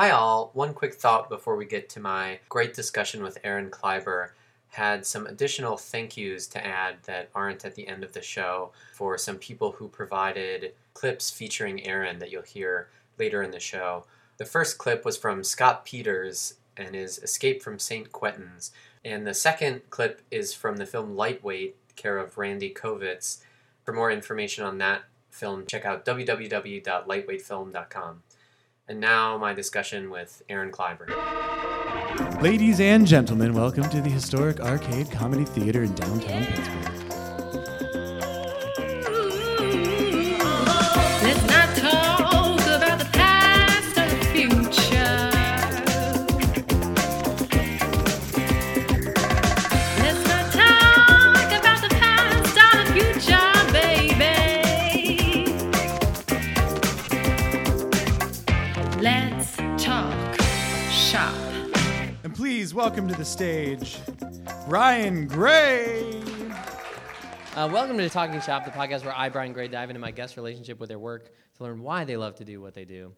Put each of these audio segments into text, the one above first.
Hi, all. One quick thought before we get to my great discussion with Aaron Kleiber. Had some additional thank yous to add that aren't at the end of the show for some people who provided clips featuring Aaron that you'll hear later in the show. The first clip was from Scott Peters and his Escape from St. Quentin's. And the second clip is from the film Lightweight, care of Randy Kovitz. For more information on that film, check out www.lightweightfilm.com. And now my discussion with Aaron Kleiber. Ladies and gentlemen, welcome to the historic Arcade Comedy Theater in downtown Pittsburgh. Welcome to the stage, Brian Gray. Uh, welcome to Talking Shop, the podcast where I, Brian Gray, dive into my guest relationship with their work to learn why they love to do what they do.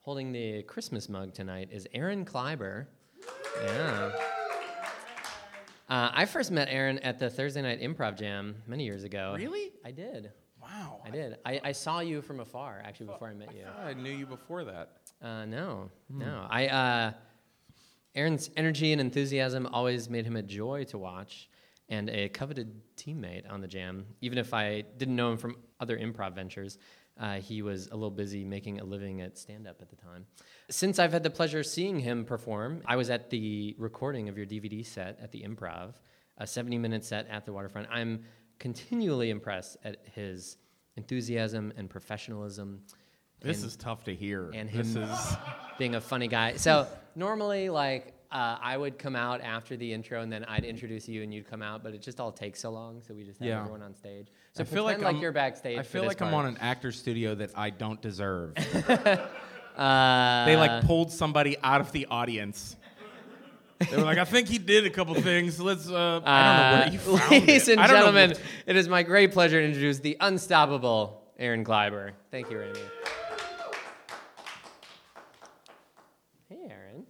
Holding the Christmas mug tonight is Aaron Kleiber. Yeah. Uh, I first met Aaron at the Thursday night improv jam many years ago. Really? I did. Wow. I did. I, I saw you from afar, actually, before I met you. I knew you before that. Uh, no, no. I uh, Aaron's energy and enthusiasm always made him a joy to watch and a coveted teammate on the jam. Even if I didn't know him from other improv ventures, uh, he was a little busy making a living at stand up at the time. Since I've had the pleasure of seeing him perform, I was at the recording of your DVD set at the improv, a 70 minute set at the waterfront. I'm continually impressed at his enthusiasm and professionalism. This and- is tough to hear. and this him is being a funny guy. So normally, like, uh, I would come out after the intro, and then I'd introduce you, and you'd come out. But it just all takes so long, so we just have Yeah. everyone on stage. So I feel like, like I'm, you're backstage. I feel like I'm on an actor studio that I don't deserve. Uh, they like pulled somebody out of the audience. They were like, I think he did a couple things. Let's. Uh, I don't know where you uh, found Ladies it. and I don't know gentlemen, it is my great pleasure to introduce the unstoppable Aaron Kleiber. Thank you, Randy. Hey, Aaron.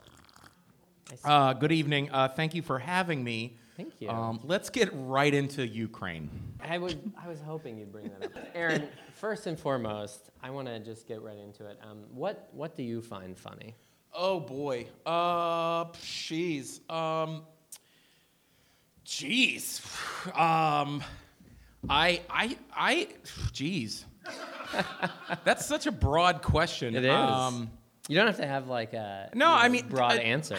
I see- Uh, good evening. Uh, thank you for having me. Thank you. Um, let's get right into Ukraine. I would. I was hoping you'd bring that up, Aaron. First and foremost, I want to just get right into it. Um, what What do you find funny? Oh boy. Uh, jeez. Um, jeez. Um, I, I, I, jeez. That's such a broad question. It is. Um, you don't have to have like a No, you I mean, broad uh, answer.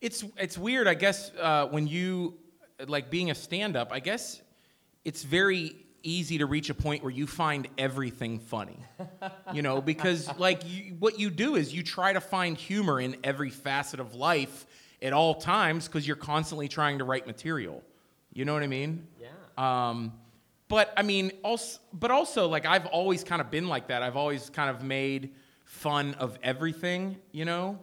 It's it's weird, I guess. Uh, when you like being a stand-up, I guess it's very easy to reach a point where you find everything funny. you know, because like you, what you do is you try to find humor in every facet of life at all times because you're constantly trying to write material. You know what I mean? Yeah. Um, but I mean, also, but also, like I've always kind of been like that. I've always kind of made fun of everything, you know.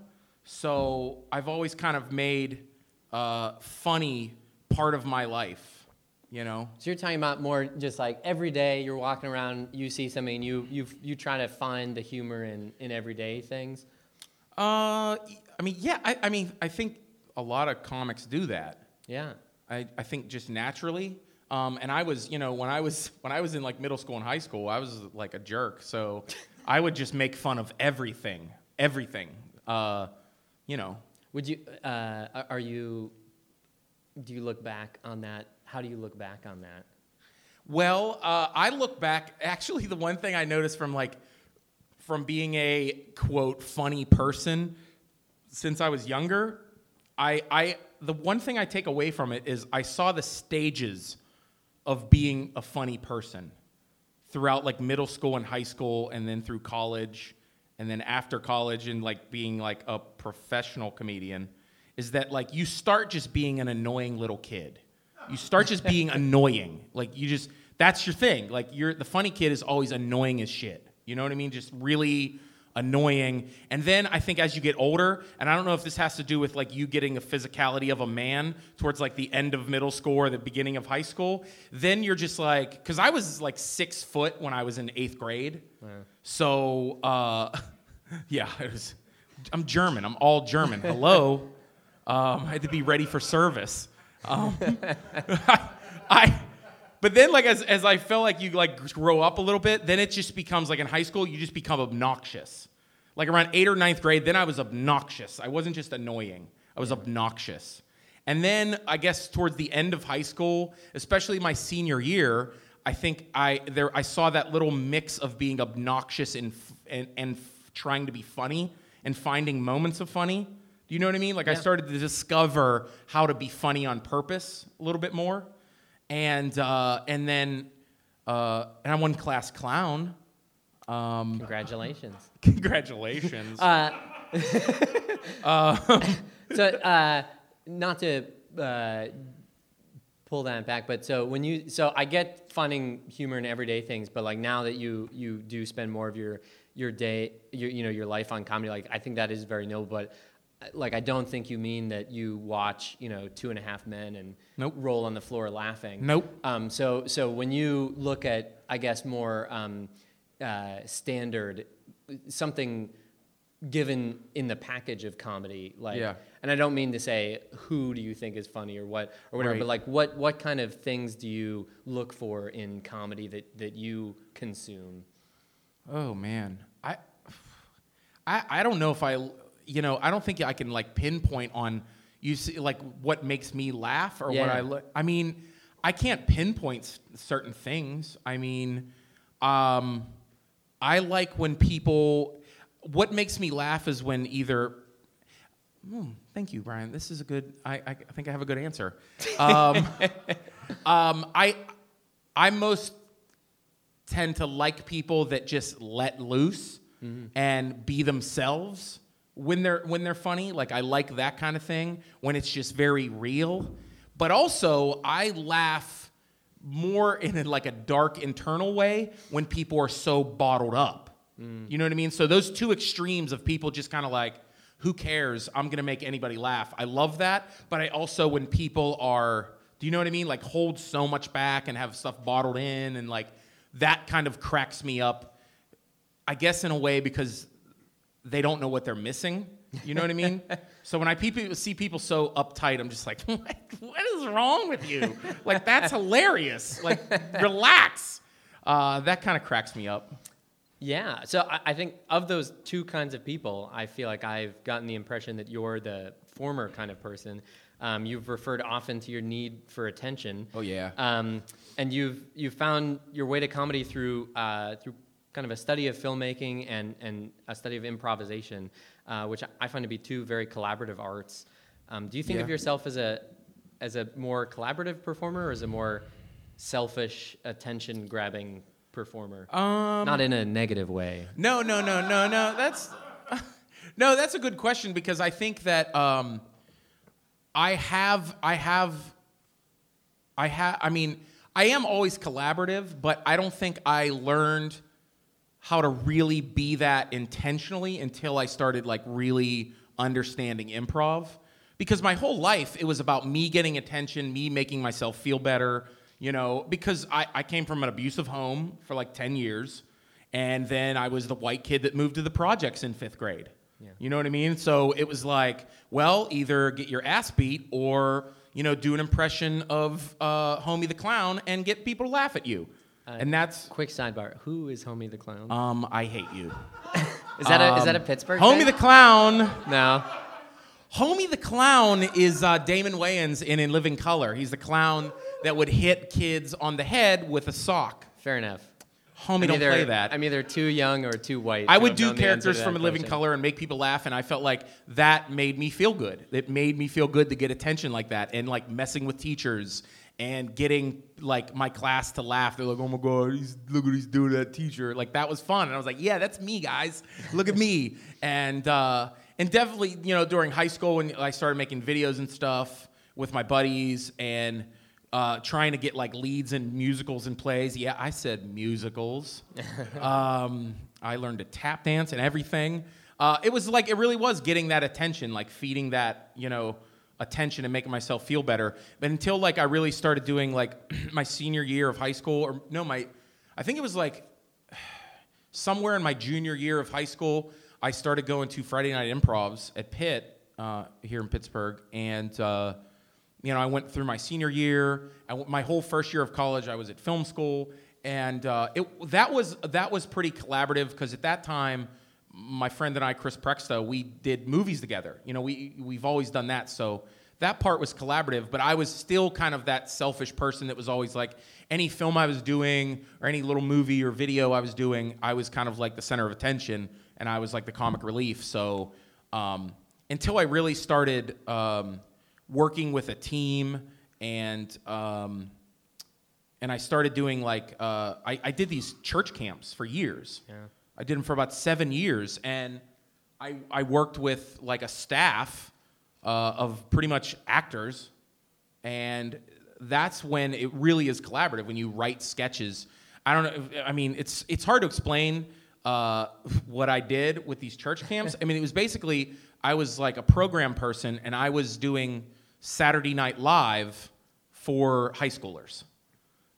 So I've always kind of made uh, funny part of my life, you know. So you're talking about more just like every day you're walking around, you see something, you you you try to find the humor in in everyday things. Uh, I mean, yeah. I, I mean, I think a lot of comics do that. Yeah. I, I think just naturally. Um, and I was, you know, when I was when I was in like middle school and high school, I was like a jerk. So I would just make fun of everything, everything. Uh, you know, Would you? Uh, are- you? Do you look back on that? How do you look back on that? Well, uh, I look back. Actually, the one thing I noticed from like from being a quote funny person since I was younger, I I the one thing I take away from it is I saw the stages of being a funny person throughout like middle school and high school, and then through college, and then after college, and like being like a professional comedian. Is that like you start just being an annoying little kid? You start just being annoying. Like you just that's your thing. Like you're the funny kid is always annoying as shit. You know what I mean? Just really annoying. And then I think as you get older, and I don't know if this has to do with like you getting the physicality of a man towards like the end of middle school or the beginning of high school, then you're just like, because I was like six foot when I was in eighth grade. So uh, yeah, it was I'm German. I'm all German. Hello. Um, I had to be ready for service. Um, I, I, but then like as, as I felt like you like grow up a little bit, then it just becomes like in high school, you just become obnoxious. Like around eighth or ninth grade, then I was obnoxious. I wasn't just annoying. I was obnoxious. And then I guess towards the end of high school, especially my senior year, I think I there I saw that little mix of being obnoxious and f- and, and trying to be funny and finding moments of funny. Do you know what I mean? Like I started to discover how to be funny on purpose a little bit more, and uh, and then uh, and I won class clown. Um, Congratulations. congratulations. Uh, so, uh, not to uh, pull that back, but so when you, so I get finding humor in everyday things, but like now that you you do spend more of your your day, your you know your life on comedy, like I think that is very noble, but. uh, Like I don't think you mean that you watch, you know, Two and a Half Men and Nope. roll on the floor laughing. Nope. Um, so, so when you look at, I guess, more um, uh, standard, something given in the package of comedy, like, Yeah. and I don't mean to say who do you think is funny or what or whatever, Right. but like, what what kind of things do you look for in comedy that that you consume? Oh man, I, I, I don't know if I, you know, I don't think I can like pinpoint on you see like what makes me laugh or what I look. I mean, I can't pinpoint certain things. I mean, um, I like when people. What makes me laugh is when either. Hmm, thank you, Brian. This is a good. I, I think I have a good answer. Um, um, I, I most tend to like people that just let loose and be themselves when they're when they're funny like i like that kind of thing when it's just very real but also i laugh more in a, like a dark internal way when people are so bottled up. Mm. You know what i mean? So those two extremes of people just kind of like who cares? I'm gonna make anybody laugh. I love that but i also when people are do you know what i mean? Like hold so much back and have stuff bottled in and like that kind of cracks me up I guess in a way because they don't know what they're missing. You know what I mean? so when I people, see people so uptight, I'm just like, what, what is wrong with you? Like that's hilarious. Like relax. Uh, that kind of cracks me up. Yeah. So I, I think of those two kinds of people, I feel like I've gotten the impression that you're the former kind of person. Um, you've referred often to your need for attention. Oh, yeah. Um, and you've you've found your way to comedy through uh, through kind of a study of filmmaking and and a study of improvisation, uh, which I find to be two very collaborative arts. Um, do you think of yourself as a as a more collaborative performer or as a more selfish attention grabbing performer? Um, Not in a negative way. No, no, no, no, no. That's no. That's a good question because I think that um, I have, I have, I have. I mean, I am always collaborative, but I don't think I learned how to really be that intentionally until I started like really understanding improv. Because my whole life it was about me getting attention, me making myself feel better, you know, because I, I came from an abusive home for like 10 years. And then I was the white kid that moved to the projects in fifth grade. You know what I mean? So it was like, well, either get your ass beat or, you know, do an impression of uh, Homie the Clown and get people to laugh at you. And that's, Quick sidebar: Who is Homie the Clown? um, I hate you. is that a is that a Pittsburgh? Homie thing? the Clown. no. Homie the Clown is uh, Damon Wayans in In Living Color. He's the clown that would hit kids on the head with a sock. Fair enough. Homie, I'm don't either, play that. I'm either too young or too white. I would do known the answer characters from In Living question. Color and make people laugh, and I felt like that made me feel good. It made me feel good to get attention like that, and like messing with teachers and getting like my class to laugh. They're like, "Oh my god, he's look what he's doing to that teacher!" Like that was fun, and I was like, "Yeah, that's me, guys. Look at me." And uh, and definitely, you know, during high school when I started making videos and stuff with my buddies and uh, trying to get like leads in musicals and plays. Yeah, I said musicals. um, I learned to tap dance and everything. Uh, it was like it really was getting that attention, like feeding that you know attention and making myself feel better. But until like I really started doing like my senior year of high school, or no, my I think it was like somewhere in my junior year of high school, I started going to Friday night improvs at Pitt uh, here in Pittsburgh, and uh, you know I went through my senior year. I my whole first year of college, I was at film school, and uh, it, that was that was pretty collaborative because at that time, my friend and I, Chris Prexta, we did movies together. You know, we we've always done that, so that part was collaborative. But I was still kind of that selfish person that was always like any film I was doing or any little movie or video I was doing, I was kind of like the center of attention, and I was like the comic relief. So um, until I really started um, working with a team and um, and I started doing like uh, I, I did these church camps for years. Yeah. I did them for about seven years, and I I worked with like a staff uh, of pretty much actors, and that's when it really is collaborative. When you write sketches, I don't know. I mean, it's it's hard to explain uh, what I did with these church camps. I mean, it was basically I was like a program person, and I was doing Saturday Night Live for high schoolers.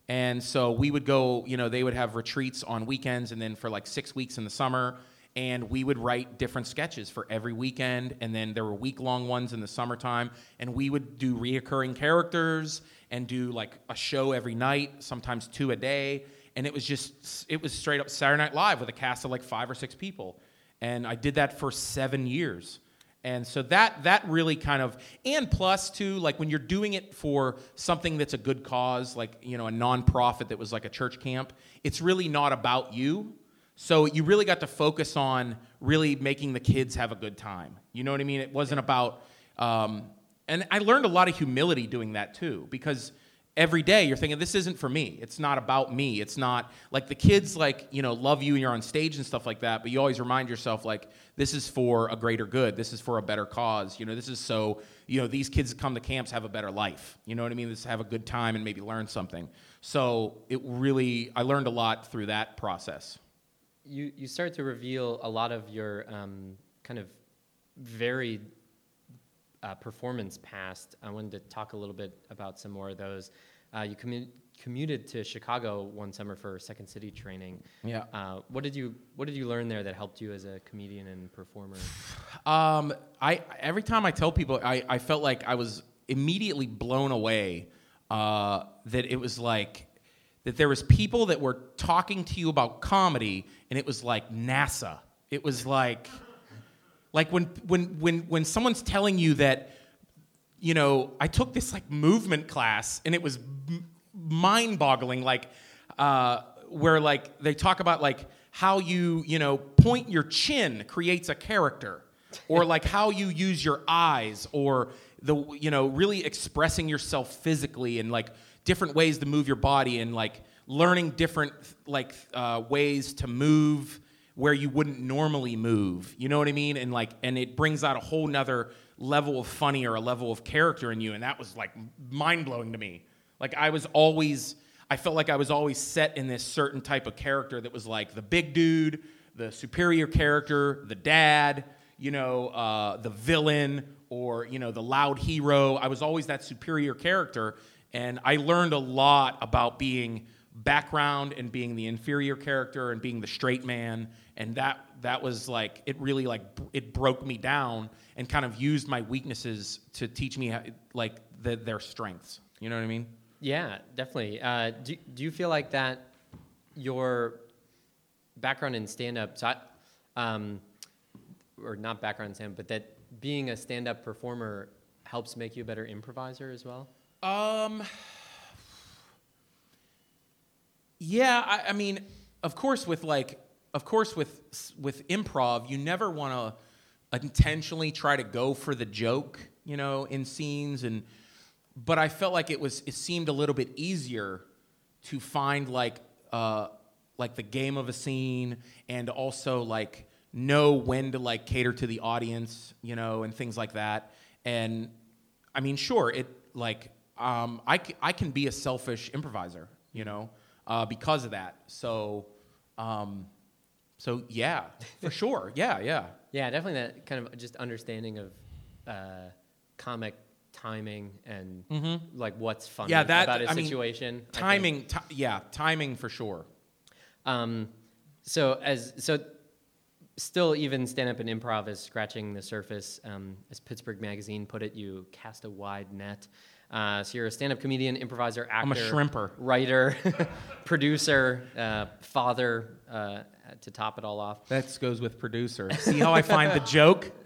And so we would go, you know, they would have retreats on weekends and then for like six weeks in the summer. And we would write different sketches for every weekend. And then there were week long ones in the summertime. And we would do reoccurring characters and do like a show every night, sometimes two a day. And it was just, it was straight up Saturday Night Live with a cast of like five or six people. And I did that for seven years. And so that that really kind of and plus too like when you're doing it for something that's a good cause like you know a nonprofit that was like a church camp it's really not about you. So you really got to focus on really making the kids have a good time. You know what I mean? It wasn't about um, and I learned a lot of humility doing that too because every day you're thinking this isn't for me. It's not about me. It's not like the kids like you know love you and you're on stage and stuff like that but you always remind yourself like this is for a greater good. This is for a better cause. You know this is so you know these kids come to camps have a better life. You know what i mean? This have a good time and maybe learn something. So it really i learned a lot through that process. You you start to reveal a lot of your um, kind of varied uh, performance past. I wanted to talk a little bit about some more of those. Uh, you commu- commuted to Chicago one summer for Second City training. Yeah. Uh, what did you What did you learn there that helped you as a comedian and performer? Um, I every time I tell people, I, I felt like I was immediately blown away. Uh, that it was like that there was people that were talking to you about comedy, and it was like NASA. It was like like when when when when someone's telling you that you know I took this like movement class, and it was m- mind-boggling. Like uh, where like they talk about like how you you know point your chin creates a character or like how you use your eyes or the you know really expressing yourself physically and like different ways to move your body and like learning different like uh, ways to move where you wouldn't normally move you know what i mean and like and it brings out a whole nother level of funny or a level of character in you and that was like mind-blowing to me. Like i was always i felt like i was always set in this certain type of character that was like the big dude the superior character the dad you know uh, the villain or you know the loud hero. I was always that superior character and i learned a lot about being background and being the inferior character and being the straight man and that that was like it really like it broke me down and kind of used my weaknesses to teach me how, like the, their strengths you know what i mean Yeah, definitely. Uh, do, do you feel like that your background in stand up, so um, or not background in stand but that being a stand up performer helps make you a better improviser as well? Um. Yeah, I, I mean, of course, with like, of course, with with improv, you never want to intentionally try to go for the joke, you know, in scenes, and but I felt like it was it seemed a little bit easier to find like uh like the game of a scene and also like know when to like cater to the audience, you know, and things like that. And I mean, sure, it like um, I, c- I can be a selfish improviser, you know, uh, because of that. So, um, so yeah, for sure, yeah, yeah, Yeah, definitely that kind of just understanding of uh, comic timing and like what's funny Yeah, that- about a I situation. Think. timing, ti- yeah, timing for sure. Um, so as so still, even stand up and improv is scratching the surface. Um, as Pittsburgh Magazine put it, you cast a wide net. Uh, so you're a stand up comedian, improviser, actor, I'm a shrimper. writer, producer, uh, father, uh, to top it all off. That goes with producer. See how I find the joke?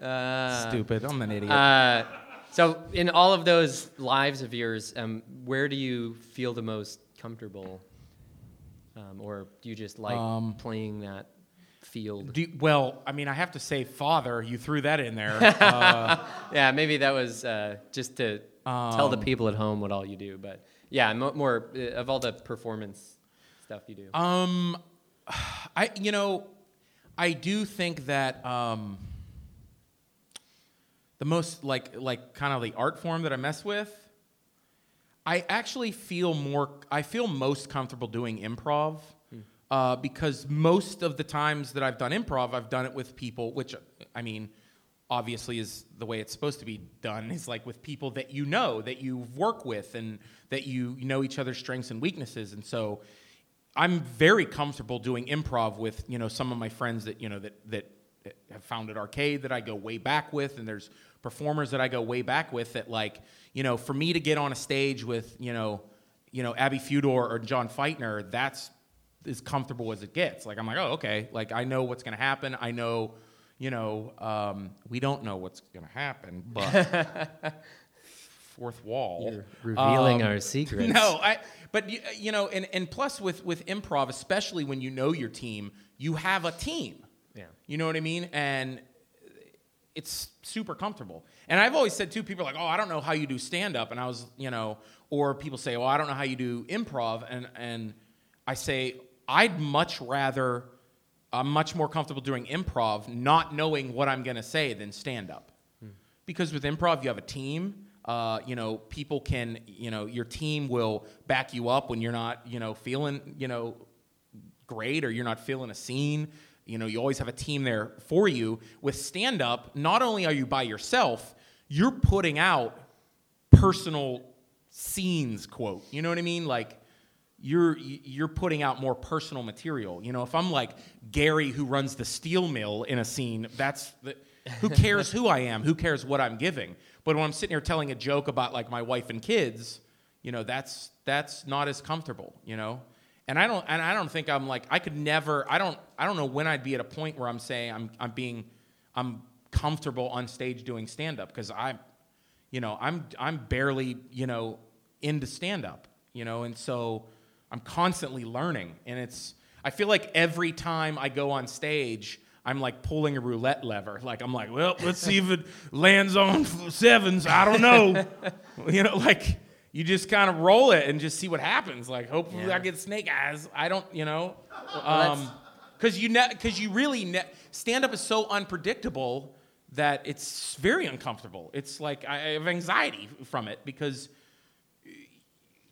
Stupid. I'm an idiot. Uh, so, in all of those lives of yours, um, where do you feel the most comfortable? Um, or do you just like Um, playing that field? Do you- well, I mean, I have to say, father. You threw that in there. Uh, Yeah, maybe that was uh, just to tell the Um, people at home what all you do. But yeah, mo- more uh, of all the performance stuff you do. um, I you know, I do think that um, the most like like kind of the art form that I mess with. I actually feel more. I feel most comfortable doing improv uh, because most of the times that I've done improv, I've done it with people, which I mean, obviously is the way it's supposed to be done. Is like with people that you know, that you work with, and that you know each other's strengths and weaknesses, and so. I'm very comfortable doing improv with you know some of my friends that you know that that have founded arcade that I go way back with, and there's performers that I go way back with that like you know for me to get on a stage with you know you know Abby Fudor or John Feitner, that's as comfortable as it gets. Like I'm like oh okay, like I know what's gonna happen. I know you know um, we don't know what's gonna happen, but fourth wall You're revealing Um, our secrets. no, I. But you, you know, and, and plus with with improv, especially when you know your team, you have a team. Yeah. You know what I mean? And it's super comfortable. And I've always said too, people are like, oh, I don't know how you do stand up, and I was, you know, or people say, well, I don't know how you do improv, and and I say I'd much rather. I'm much more comfortable doing improv, not knowing what I'm going to say, than stand up. Because with improv you have a team uh, you know people can you know your team will back you up when you're not you know feeling you know great or you're not feeling a scene. You know you always have a team there for you. With stand up not only are you by yourself you're putting out personal scenes quote. You know what i mean? Like you're you're putting out more personal material. You know, if I'm like Gary who runs the steel mill in a scene, that's the, who cares who I am? Who cares what I'm giving? But when I'm sitting here telling a joke about like my wife and kids, you know, that's that's not as comfortable, you know? And I don't and I don't think I'm like I could never I don't I don't know when I'd be at a point where I'm saying I'm I'm being I'm comfortable on stage doing stand up because I'm you know, I'm I'm barely, you know, into stand up, you know, and so I'm constantly learning and it's I feel like every time I go on stage I'm like pulling a roulette lever. Like I'm like, well, let's see if it lands on sevens. I don't know. you know, like you just kind of roll it and just see what happens. Like hopefully Yeah. I get snake eyes. I don't, you know, um, because you ne- cause you really ne- stand up is so unpredictable that it's very uncomfortable. It's like I have anxiety from it because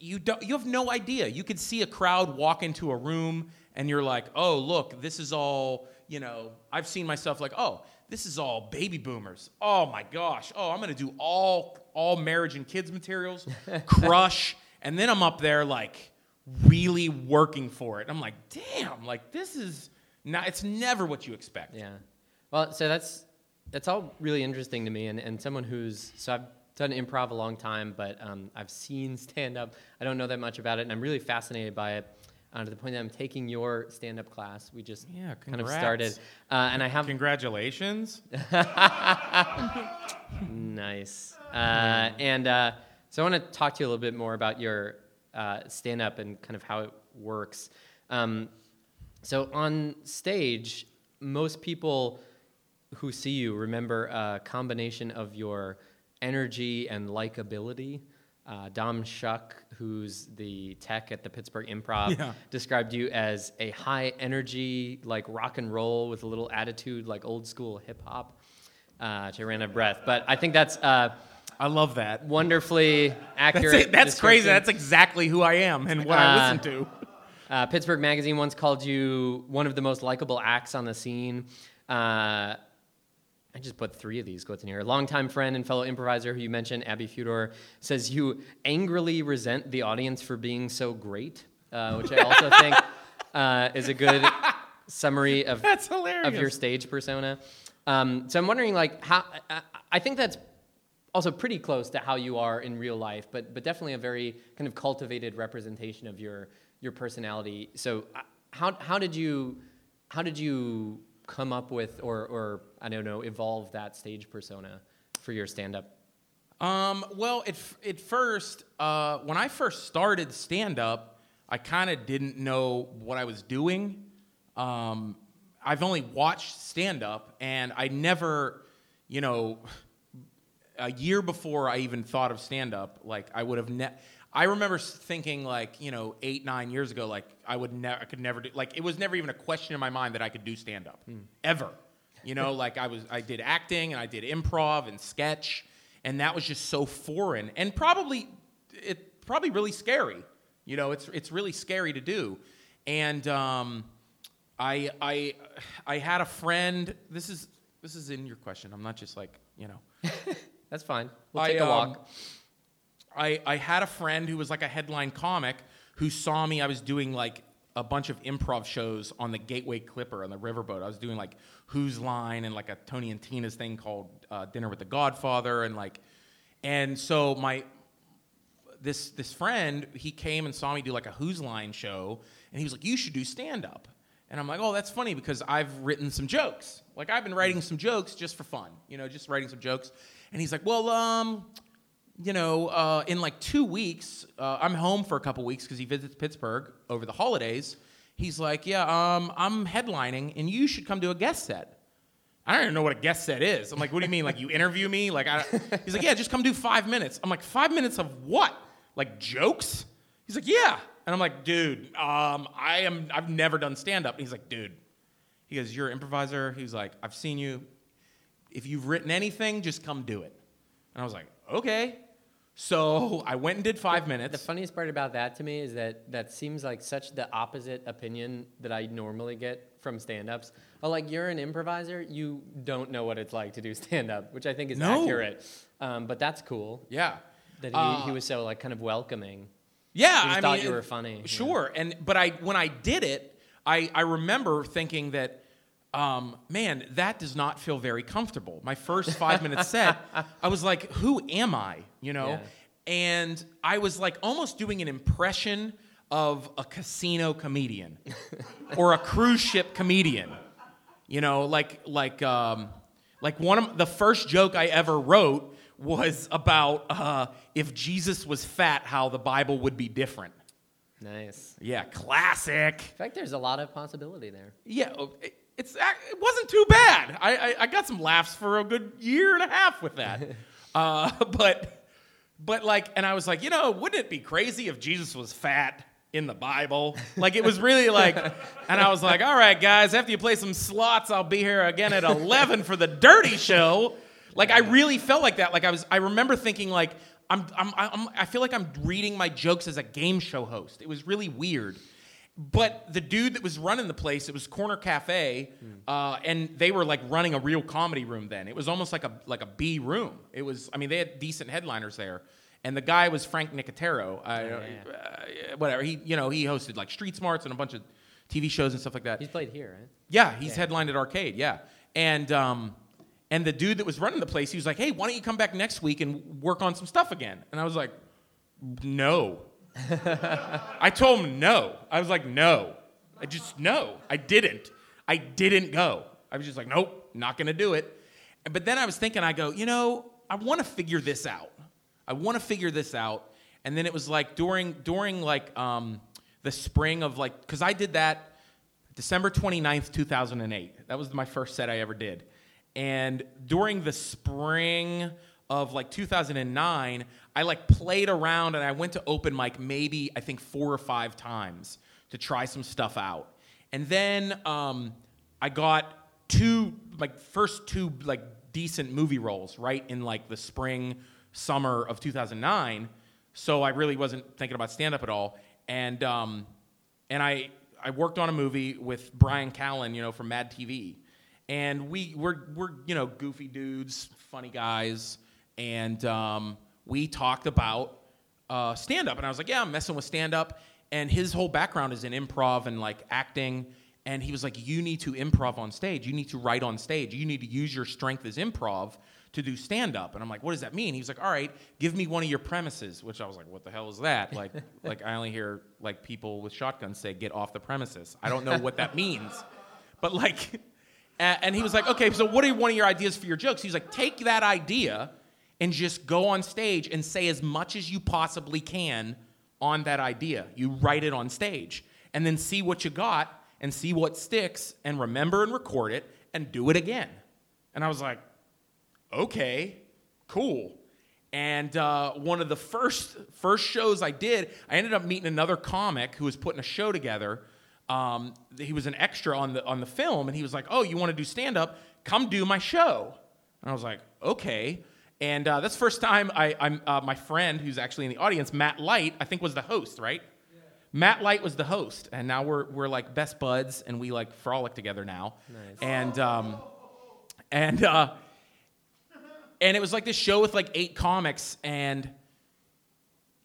you don't you have no idea. You could see a crowd walk into a room and you're like, "Oh, look, this is all, you know, I've seen myself like, "Oh, this is all baby boomers. Oh my gosh. Oh, I'm going to do all all marriage and kids materials, crush." And then I'm up there like really working for it. I'm like, "Damn, like this is not it's never what you expect." Yeah. Well, so that's that's all really interesting to me, and, and someone who's so I've done improv a long time, but um, I've seen stand up. I don't know that much about it, and I'm really fascinated by it. Uh, to the point that I'm taking your stand up class. We just Yeah, kind of started, uh, and I have Congratulations. Nice. Uh, and uh, so I want to talk to you a little bit more about your uh, stand up and kind of how it works. Um, so on stage, most people who see you remember a combination of your energy and likability. Uh, Dom Shuck, who's the tech at the Pittsburgh Improv, Yeah. described you as a high energy, like rock and roll with a little attitude, like old school hip hop. Uh, which I ran out of breath, but I think that's uh, I love that. wonderfully That's, accurate. it. That's crazy. That's exactly who I am and what I Uh, listen to. Uh, Pittsburgh Magazine once called you one of the most likable acts on the scene. Uh, I just put three of these quotes in here. A longtime friend and fellow improviser who you mentioned, Abby Fudor, says you angrily resent the audience for being so great, uh, which I also think uh, is a good summary of That's hilarious. of your stage persona. Um, so I'm wondering, like, how I, I think that's also pretty close to how you are in real life, but but definitely a very kind of cultivated representation of your your personality. So uh, how how did you how did you come up with or or I don't know evolve that stage persona for your stand up? Um, well, at, at first, uh, when I first started stand up, I kind of didn't know what I was doing. Um, I've only watched stand up, and I never, you know, a year before I even thought of stand up, like I would have ne- I remember thinking like, you know, 8 9 years ago like I would never I could never do like it was never even a question in my mind that I could do stand up ever. You know, like I was I did acting and I did improv and sketch and that was just so foreign and probably it probably really scary. You know, it's it's really scary to do. And um I I I had a friend. This is this is in your question. I'm not just like you know. That's fine. We'll I, take a um, walk. I I had a friend who was like a headline comic who saw me. I was doing like a bunch of improv shows on the Gateway Clipper on the riverboat. I was doing like Whose Line and like a Tony and Tina's thing called uh, Dinner with the Godfather and like, and so my this this friend he came and saw me do like a Whose Line show, and he was like, "You should do stand up." And I'm like, "Oh, that's funny because I've written some jokes. Like I've been writing some jokes just for fun, you know, just writing some jokes." And he's like, "Well, um, you know, uh, in like two weeks, uh, I'm home for a couple weeks because he visits Pittsburgh over the holidays. He's like, "Yeah, um, I'm headlining, and you should come to a guest set." I don't even know what a guest set is. I'm like, what do you mean? Like you interview me? Like I, he's like, yeah, just come do five minutes. I'm like, five minutes of what? Like jokes? He's like, yeah. And I'm like, dude, um, I am. I've never done stand up. And he's like, dude. He goes, you're an improviser. He's like, I've seen you. If you've written anything, just come do it. And I was like, okay. So I went and did five minutes. The funniest part about that to me is that that seems like such the opposite opinion that I normally get from stand-ups. Oh, like you're an improviser, you don't know what it's like to do stand-up, which I think is No. accurate. Um, but that's cool yeah. that he, Uh, he was so like kind of welcoming. Yeah, You just I thought mean, you were funny, yeah. Sure, and but I when I did it, I I remember thinking that, um, man, that does not feel very comfortable. My first five minute set, I was like, who am I? You know, Yeah. and I was like almost doing an impression of a casino comedian or a cruise ship comedian. You know, like like um, like one of the first joke I ever wrote was about uh, if Jesus was fat, how the Bible would be different. Nice. Yeah, classic. In fact, there's a lot of possibility there. Yeah, it- it's it wasn't too bad. I, I I got some laughs for a good year and a half with that. uh, but but like, and I was like, you know, wouldn't it be crazy if Jesus was fat? In the Bible, like it was really like, and I was like, "All right, guys, after you play some slots, I'll be here again at eleven for the Dirty Show." Like I really felt like that. Like I was, I remember thinking like, I'm, I'm, I'm, I feel like I'm reading my jokes as a game show host. It was really weird. But the dude that was running the place, it was Corner Cafe, uh, and they were like running a real comedy room then. It was almost like a like a B room. It was, I mean, they had decent headliners there, and the guy was Frank Nicotero. Uh, uh, whatever he, you know, he hosted like Street Smarts and a bunch of TV shows and stuff like that. He's played here, right? Yeah, he's headlined at Arcade. Yeah, and um, and the dude that was running the place, he was like, "Hey, why don't you come back next week and work on some stuff again?" And I was like, "No." I told him no. I was like, "No." I just no. I didn't. I didn't go. I was just like, "Nope, not gonna do it." But then I was thinking, I go, you know, I want to figure this out. I want to figure this out. And then it was like during during like um, the spring of like because I did that December 29th, 2008. That was my first set I ever did. And during the spring of like 2009, I like played around and I went to open mic maybe I think four or five times to try some stuff out. And then um, I got two like first two like decent movie roles right in like the spring summer of 2009 so i really wasn't thinking about stand up at all. And um and i i worked on a movie with bryan callen you know from mad tv and we we're we're you know goofy dudes funny guys. And um we talked about uh, stand up. And I was like, yeah, I'm messing with stand up. And his whole background is in improv and like acting. and he was like, "You need to improv on stage. You need to write on stage. You need to use your strength as improv to do stand up." And I'm like, "What does that mean?" He was like, "All right, give me one of your premises." Which I was like, "What the hell is that?" Like, like I only hear like people with shotguns say, "Get off the premises." I don't know what that means, but like, and he was like, "Okay, so what are one of your ideas for your jokes?" He's like, "Take that idea and just go on stage and say as much as you possibly can on that idea. You write it on stage and then see what you got and see what sticks and remember and record it and do it again. And I was like, okay, cool. And uh, one of the first first shows I did, I ended up meeting another comic who was putting a show together. Um, he was an extra on the on the film, and he was like, "Oh, you want to do stand up? Come do my show." And I was like, "Okay." And uh, that's the first time I, I'm uh, my friend who's actually in the audience, Matt Light, I think was the host, right? Matt Light was the host, and now we're we're like best buds, and we like frolic together now. Nice. And um, and uh, and it was like this show with like eight comics, and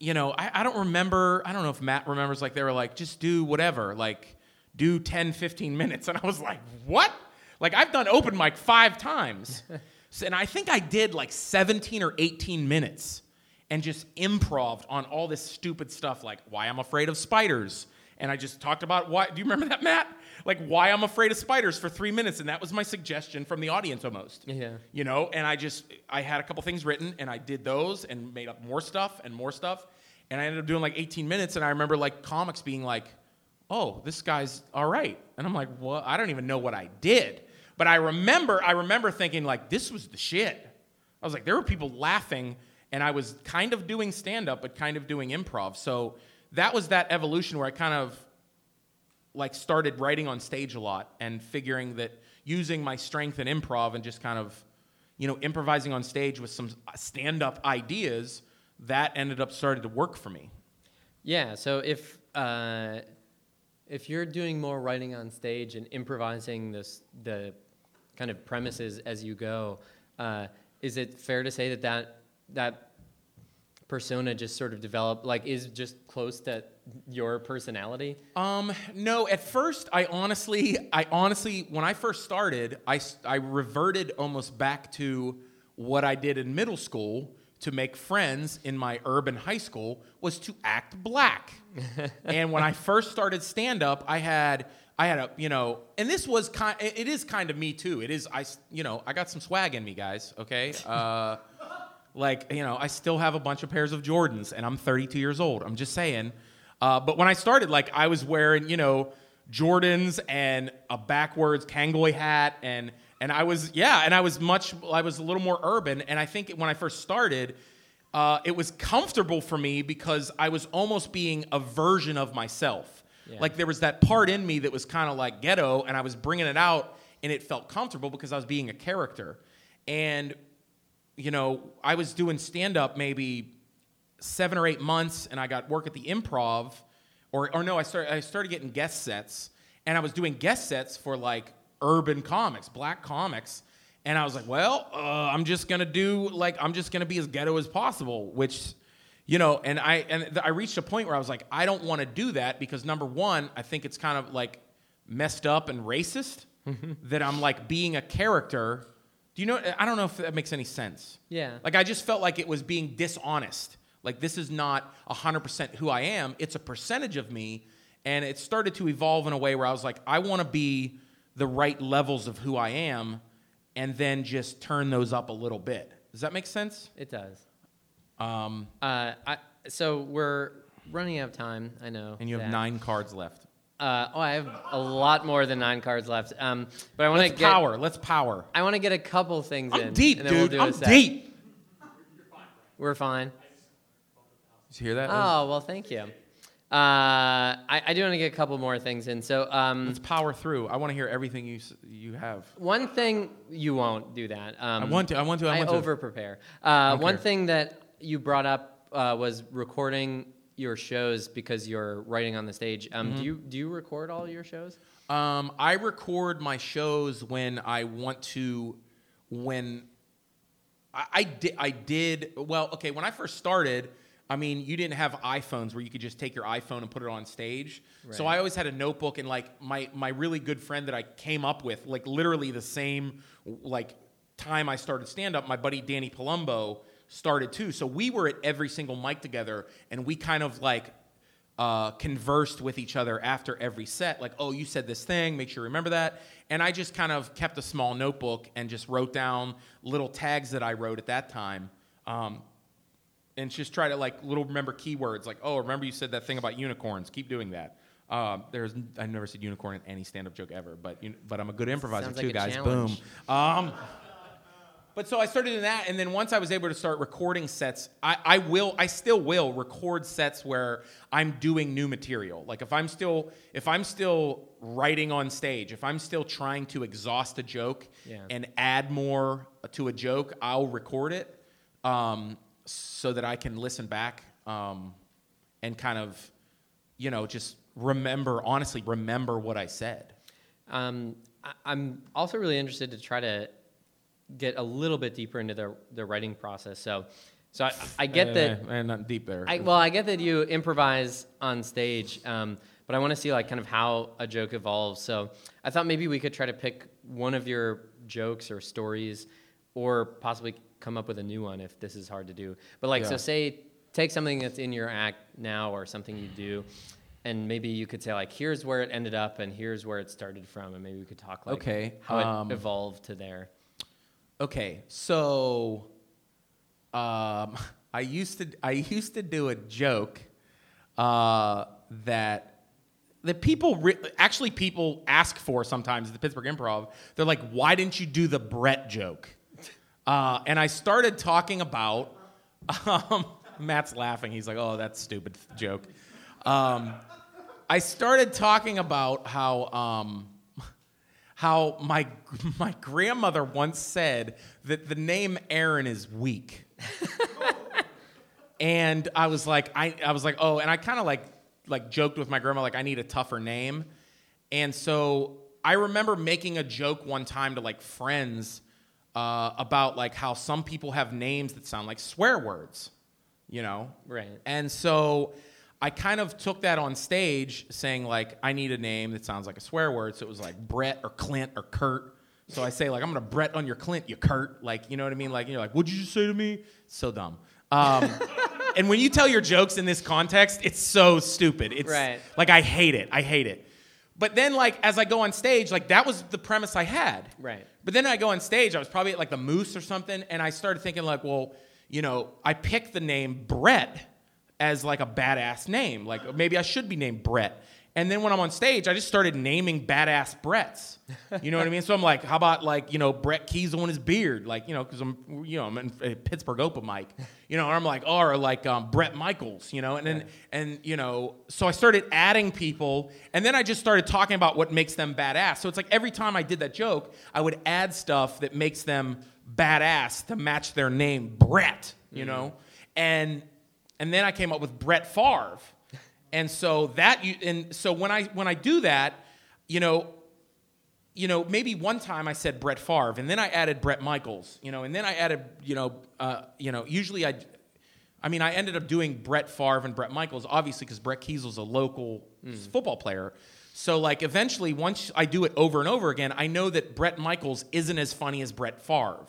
you know, I, I don't remember. I don't know if Matt remembers. Like they were like, just do whatever, like do 10, 15 minutes, and I was like, what? Like I've done open mic five times, and I think I did like 17 or 18 minutes and just improv on all this stupid stuff like why I'm afraid of spiders. And I just talked about why. Do you remember that, Matt? Like why I'm afraid of spiders for three minutes, and that was my suggestion from the audience almost. Yeah. You know, and I just I had a couple things written, and I did those and made up more stuff and more stuff, and I ended up doing like 18 minutes. And I remember like comics being like, "Oh, this guy's all right," and I'm like, "Well, I don't even know what I did." But I remember, I remember thinking like, "This was the shit." I was like, there were people laughing, and I was kind of doing stand up, but kind of doing improv. So that was that evolution where I kind of like started writing on stage a lot and figuring that using my strength in improv and just kind of you know improvising on stage with some stand up ideas that ended up starting to work for me. Yeah. So if uh, if you're doing more writing on stage and improvising this the kind of premises as you go, uh, is it fair to say that that that persona just sort of developed like is just close to your personality? Um, no, at first, I honestly, I honestly, when I first started, i i reverted almost back to what I did in middle school to make friends in my urban high school was to act black. and when I first started stand up, I had, I had a, you know, and this was kind, it is kind of me too. It I, I, you know, I got some swag in me, guys. Okay. Uh, like, you know, I still have a bunch of pairs of Jordans and I'm 32 years old. I'm just saying. Uh, but when I started, like, I was wearing, you know, Jordans and a backwards Kangol hat and and I was yeah, and I was much I was a little more urban and I think when I first started uh, it was comfortable for me because I was almost being a version of myself. Yeah. Like there was that part in me that was kind of like ghetto and I was bringing it out and it felt comfortable because I was being a character. And you know, I was doing stand up maybe seven or eight months, and I got work at the improv, or or no, I started I started getting guest sets, and I was doing guest sets for like urban comics, black comics, and I was like, well, uh, I'm just gonna do like I'm just gonna be as ghetto as possible, which. You know, and I and th- I reached a point where I was like, I don't want to do that because number one, I think it's kind of like messed up and racist mm-hmm. that I'm like being a character. Do you know? I don't know if that makes any sense. Yeah. Like I just felt like it was being dishonest. Like this is not 100% who I am. It's a percentage of me and it started to evolve in a way where I was like I want to be the right levels of who I am and then just turn those up a little bit. Does that make sense? It does. Um, Uh, I, so we're running out of time. I know. and you have that. 9 cards left. Uh, oh, I have a lot more than nine cards left. Um, but I want to get. power. Let's power. I want to get a couple things in. I'm deep, and then we'll dude. a I'm deep. We're fine. Did you hear that? Oh well, thank you. Uh, I, I do want to get a couple more things in. So um, Let's power through. I want to hear everything you you have. one thing you won't do that. Um, I want to. I want to. I I, want to. over prepare. Uh, one care. thing that you brought up uh, was recording your shows because you're writing on the stage. Um, Mm-hmm. Do you do you record all your shows? Um, I record my shows when I want to, when I, I did. I did well. Okay, when I first started, I mean, you didn't have iPhones where you could just take your iPhone and put it on stage. So I always had a notebook and like my my really good friend that I came up with, like literally the same like time I started stand up, my buddy Danny Palumbo started too. So we were at every single mic together and we kind of like uh, conversed with each other after every set, like, oh, you said this thing, make sure you remember that. And I just kind of kept a small notebook and just wrote down little tags that I wrote at that time. Um, and just try to like little remember keywords like oh remember you said that thing about unicorns keep doing that um, there's i've never said unicorn in any stand-up joke ever but you, but i'm a good improviser Sounds too like guys challenge. boom um, but so i started doing that and then once i was able to start recording sets I, I will i still will record sets where i'm doing new material like if i'm still if i'm still writing on stage if i'm still trying to exhaust a joke Yeah. and add more to a joke i'll record it um, so that I can listen back um, and kind of, you know, just remember, honestly, remember what I said. Um, I, I'm also really interested to try to get a little bit deeper into the the writing process. So, so I, I get that. and Eh, not deep there. I, well, I get that you improvise on stage, um, but I want to see like kind of how a joke evolves. So I thought maybe we could try to pick one of your jokes or stories, or possibly come up with a new one if this is hard to do. But like, so say take something that's in your act now or something you do. And maybe you could say like, here's where it ended up, and here's where it started from, and maybe we could talk like Okay, how um, it evolved to there. Okay, so um, I used to I used to do a joke uh, that that people re- actually people ask for sometimes at the Pittsburgh Improv. They're like, "Why didn't you do the Brett joke?" Uh, and I started talking about. Um, Matt's laughing. He's like, "Oh, that's stupid joke." Um, I started talking about how. Um, how my my grandmother once said that the name Aaron is weak. and I was like I, I was like, "Oh, and I kind of like like joked with my grandma like I need a tougher name." And so I remember making a joke one time to like friends uh, about like how some people have names that sound like swear words, you know? Right. And so I kind of took that on stage saying like I need a name that sounds like a swear word. So it was like Brett or Clint or Kurt. So I say like I'm gonna Brett on your Clint, you Kurt. Like you know what I mean? Like you're like, what'd you just say to me? So dumb. Um, and when you tell your jokes in this context, it's so stupid. It's Right. like I hate it. I hate it. But then like as I go on stage, like that was the premise I had. Right. But then I go on stage, I was probably at like the Moose or something, and I started thinking like, well, you know, I picked the name Brett as like a badass name. Like maybe I should be named Brett. And then when I'm on stage, I just started naming badass Bretts. You know what I mean? So I'm like, how about like, you know, Brett Keisel and his beard? Like, you know, because I'm, you know, I'm in a Pittsburgh open mic. You know, I'm like, or like um, Bret Michaels, you know, and then, and, you know, so I started adding people, and then I just started talking about what makes them badass. So it's like every time I did that joke, I would add stuff that makes them badass to match their name, Brett, you know? And, and then I came up with Brett Favre. And so that you and so when I when I do that, you know, you know, maybe one time I said Brett Favre, and then I added Bret Michaels, you know, and then I added, you know, uh, you know, usually I, I mean, I ended up doing Brett Favre and Bret Michaels, obviously because Brett Keisel's a local football player. So like eventually, once I do it over and over again, I know that Bret Michaels isn't as funny as Brett Favre.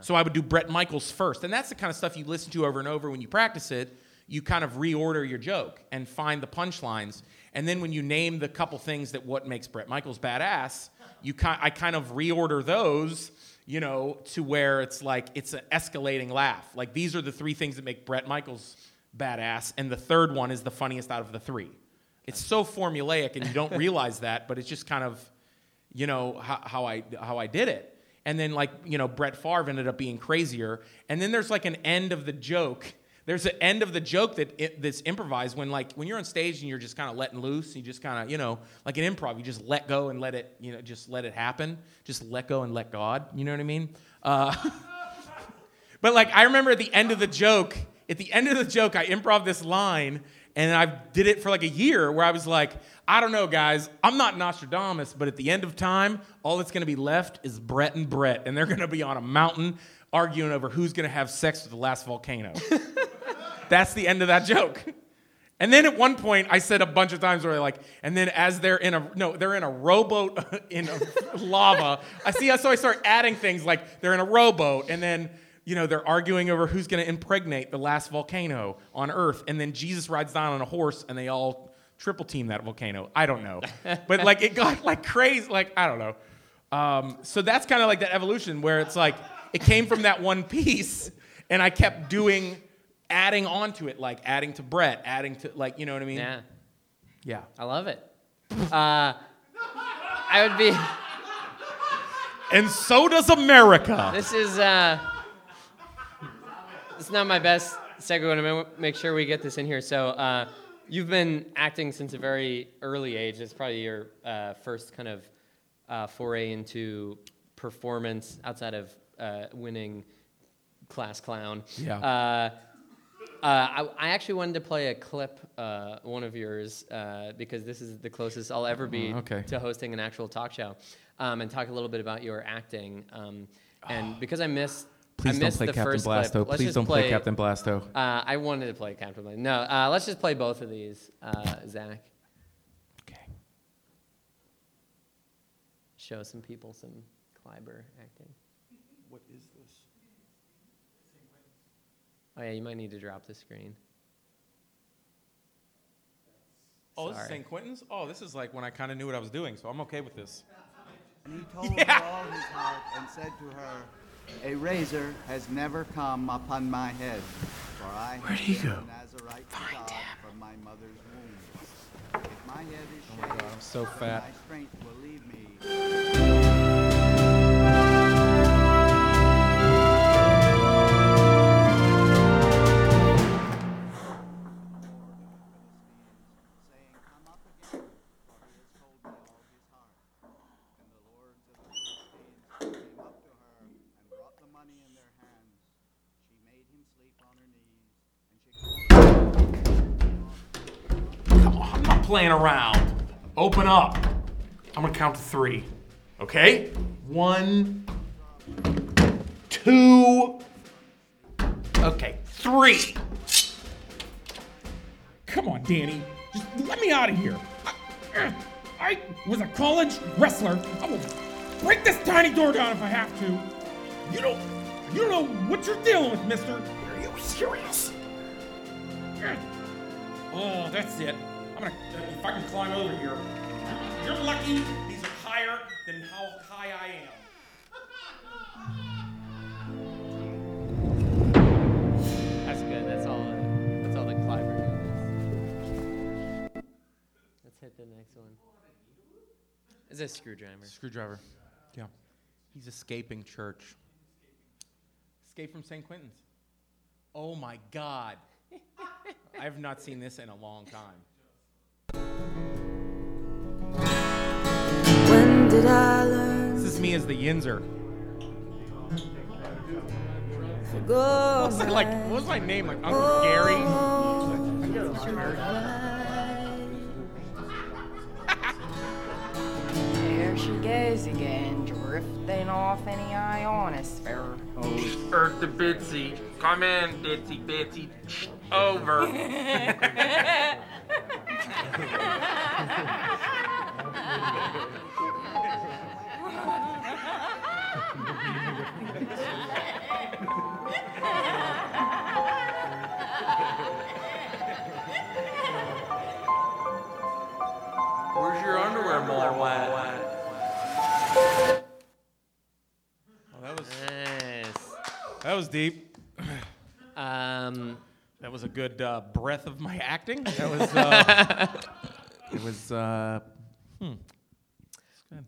So I would do Bret Michaels first, and that's the kind of stuff you listen to over and over when you practice it. You kind of reorder your joke and find the punchlines, and then when you name the couple things that what makes Bret Michaels badass, you ki- I kind of reorder those, you know, to where it's like it's an escalating laugh. Like these are the three things that make Bret Michaels badass, and the third one is the funniest out of the three. It's so formulaic, and you don't realize that, but it's just kind of, you know, how, how I how I did it. And then like you know, Brett Favre ended up being crazier, and then there's like an end of the joke. There's an end of the joke that it, that's improvised when like when you're on stage and you're just kind of letting loose. You just kind of you know like an improv. You just let go and let it you know just let it happen. Just let go and let God. You know what I mean? Uh, But like I remember at the end of the joke, at the end of the joke, I improv this line, and I did it for like a year where I was like, I don't know, guys, I'm not Nostradamus, but at the end of time, all that's gonna be left is Brett and Brett, and they're gonna be on a mountain arguing over who's gonna have sex with the last volcano. That's the end of that joke. And then at one point, I said a bunch of times where like, and then as they're in a no, they're in a rowboat in a lava. I see. So I start adding things like they're in a rowboat, and then you know they're arguing over who's going to impregnate the last volcano on Earth, and then Jesus rides down on a horse, and they all triple team that volcano. I don't know, but like it got like crazy. Like I don't know. Um, so that's kind of like that evolution where it's like it came from that one piece, and I kept doing, adding on to it, like adding to Brett, adding to like you know what I mean? Yeah, Yeah. I love it. Uh, I would be. And so does America. This is uh, it's not my best segue. I want to make sure we get this in here. So uh, you've been acting since a very early age. It's probably your uh, first kind of uh, foray into performance outside of uh, winning class clown. Yeah. Uh, I, I actually wanted to play a clip, uh, one of yours, uh, because this is the closest I'll ever be Oh, okay. to hosting an actual talk show, um, and talk a little bit about your acting. Um, and because I missed, I Please don't missed play the Captain Blasto. clip. Please don't play Captain Blasto. Uh, I wanted to play Captain Blasto. No, uh, let's just play both of these, uh, Zach. Okay. Show some people some Kleiber acting. What is this? Oh yeah, you might need to drop the screen. Oh, this is Sorry. St. Quentin's? Oh, this is like when I kind of knew what I was doing, so I'm okay with this. And he told her all his heart and said to her, A razor has never come upon my head, for I have he been go? a Nazarite to God from my mother's womb. If my head is Oh my shaved, God, I'm so my fat. strength will leave me. Playing around. Open up. I'm gonna count to three. Okay? One, two, okay, three. Come on, Danny. Just let me out of here. I, I was a college wrestler. I will break this tiny door down if I have to. You don't, you don't know what you're dealing with, mister. Are you serious? Oh, that's it. I'm gonna, if I can climb over here. You're lucky these are higher than how high I am. That's good. That's all. That's all the climber goes. Let's hit the next one. Is a screwdriver. Screwdriver. Yeah. He's escaping church. Escape from St. Quentin's. Oh my God. I have not seen this in a long time. This is me as the Yinzer. to go? What's it like? What was my name? Like Uncle Gary? There she goes again, drifting off in the ionosphere. Earth to Bitsy. Come in, Bitsy, Bitsy. Over. Where's your underwear, Marwat? Oh, that was Nice. that was deep. Um, That was a good uh, breath of my acting. That was. Uh, it was. Uh, hmm. It's good.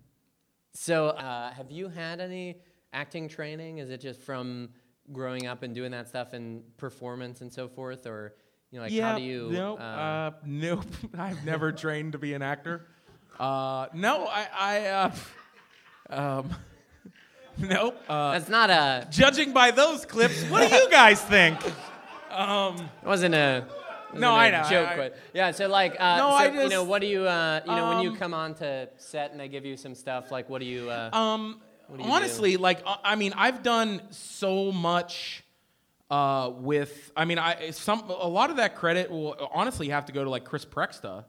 so, uh, have you had any acting training? Is it just from growing up and doing that stuff and performance and so forth, or you know, like how do you? Nope. uh, Uh, nope. I've never trained to be an actor. Uh, no, I. I uh, um, nope. Uh, that's not a. judging by those clips, what do you guys think? Um, It wasn't a. wasn't No, a I know, Joke, I- but yeah. So like, uh, No, so, I you know, what do you, uh, you know, when you Um, come on to set and they give you some stuff, like, what do you? Uh, Um, do you honestly, like uh, I mean, I've done so much uh, with I mean I some a lot of that credit will honestly have to go to like Chris Preksta,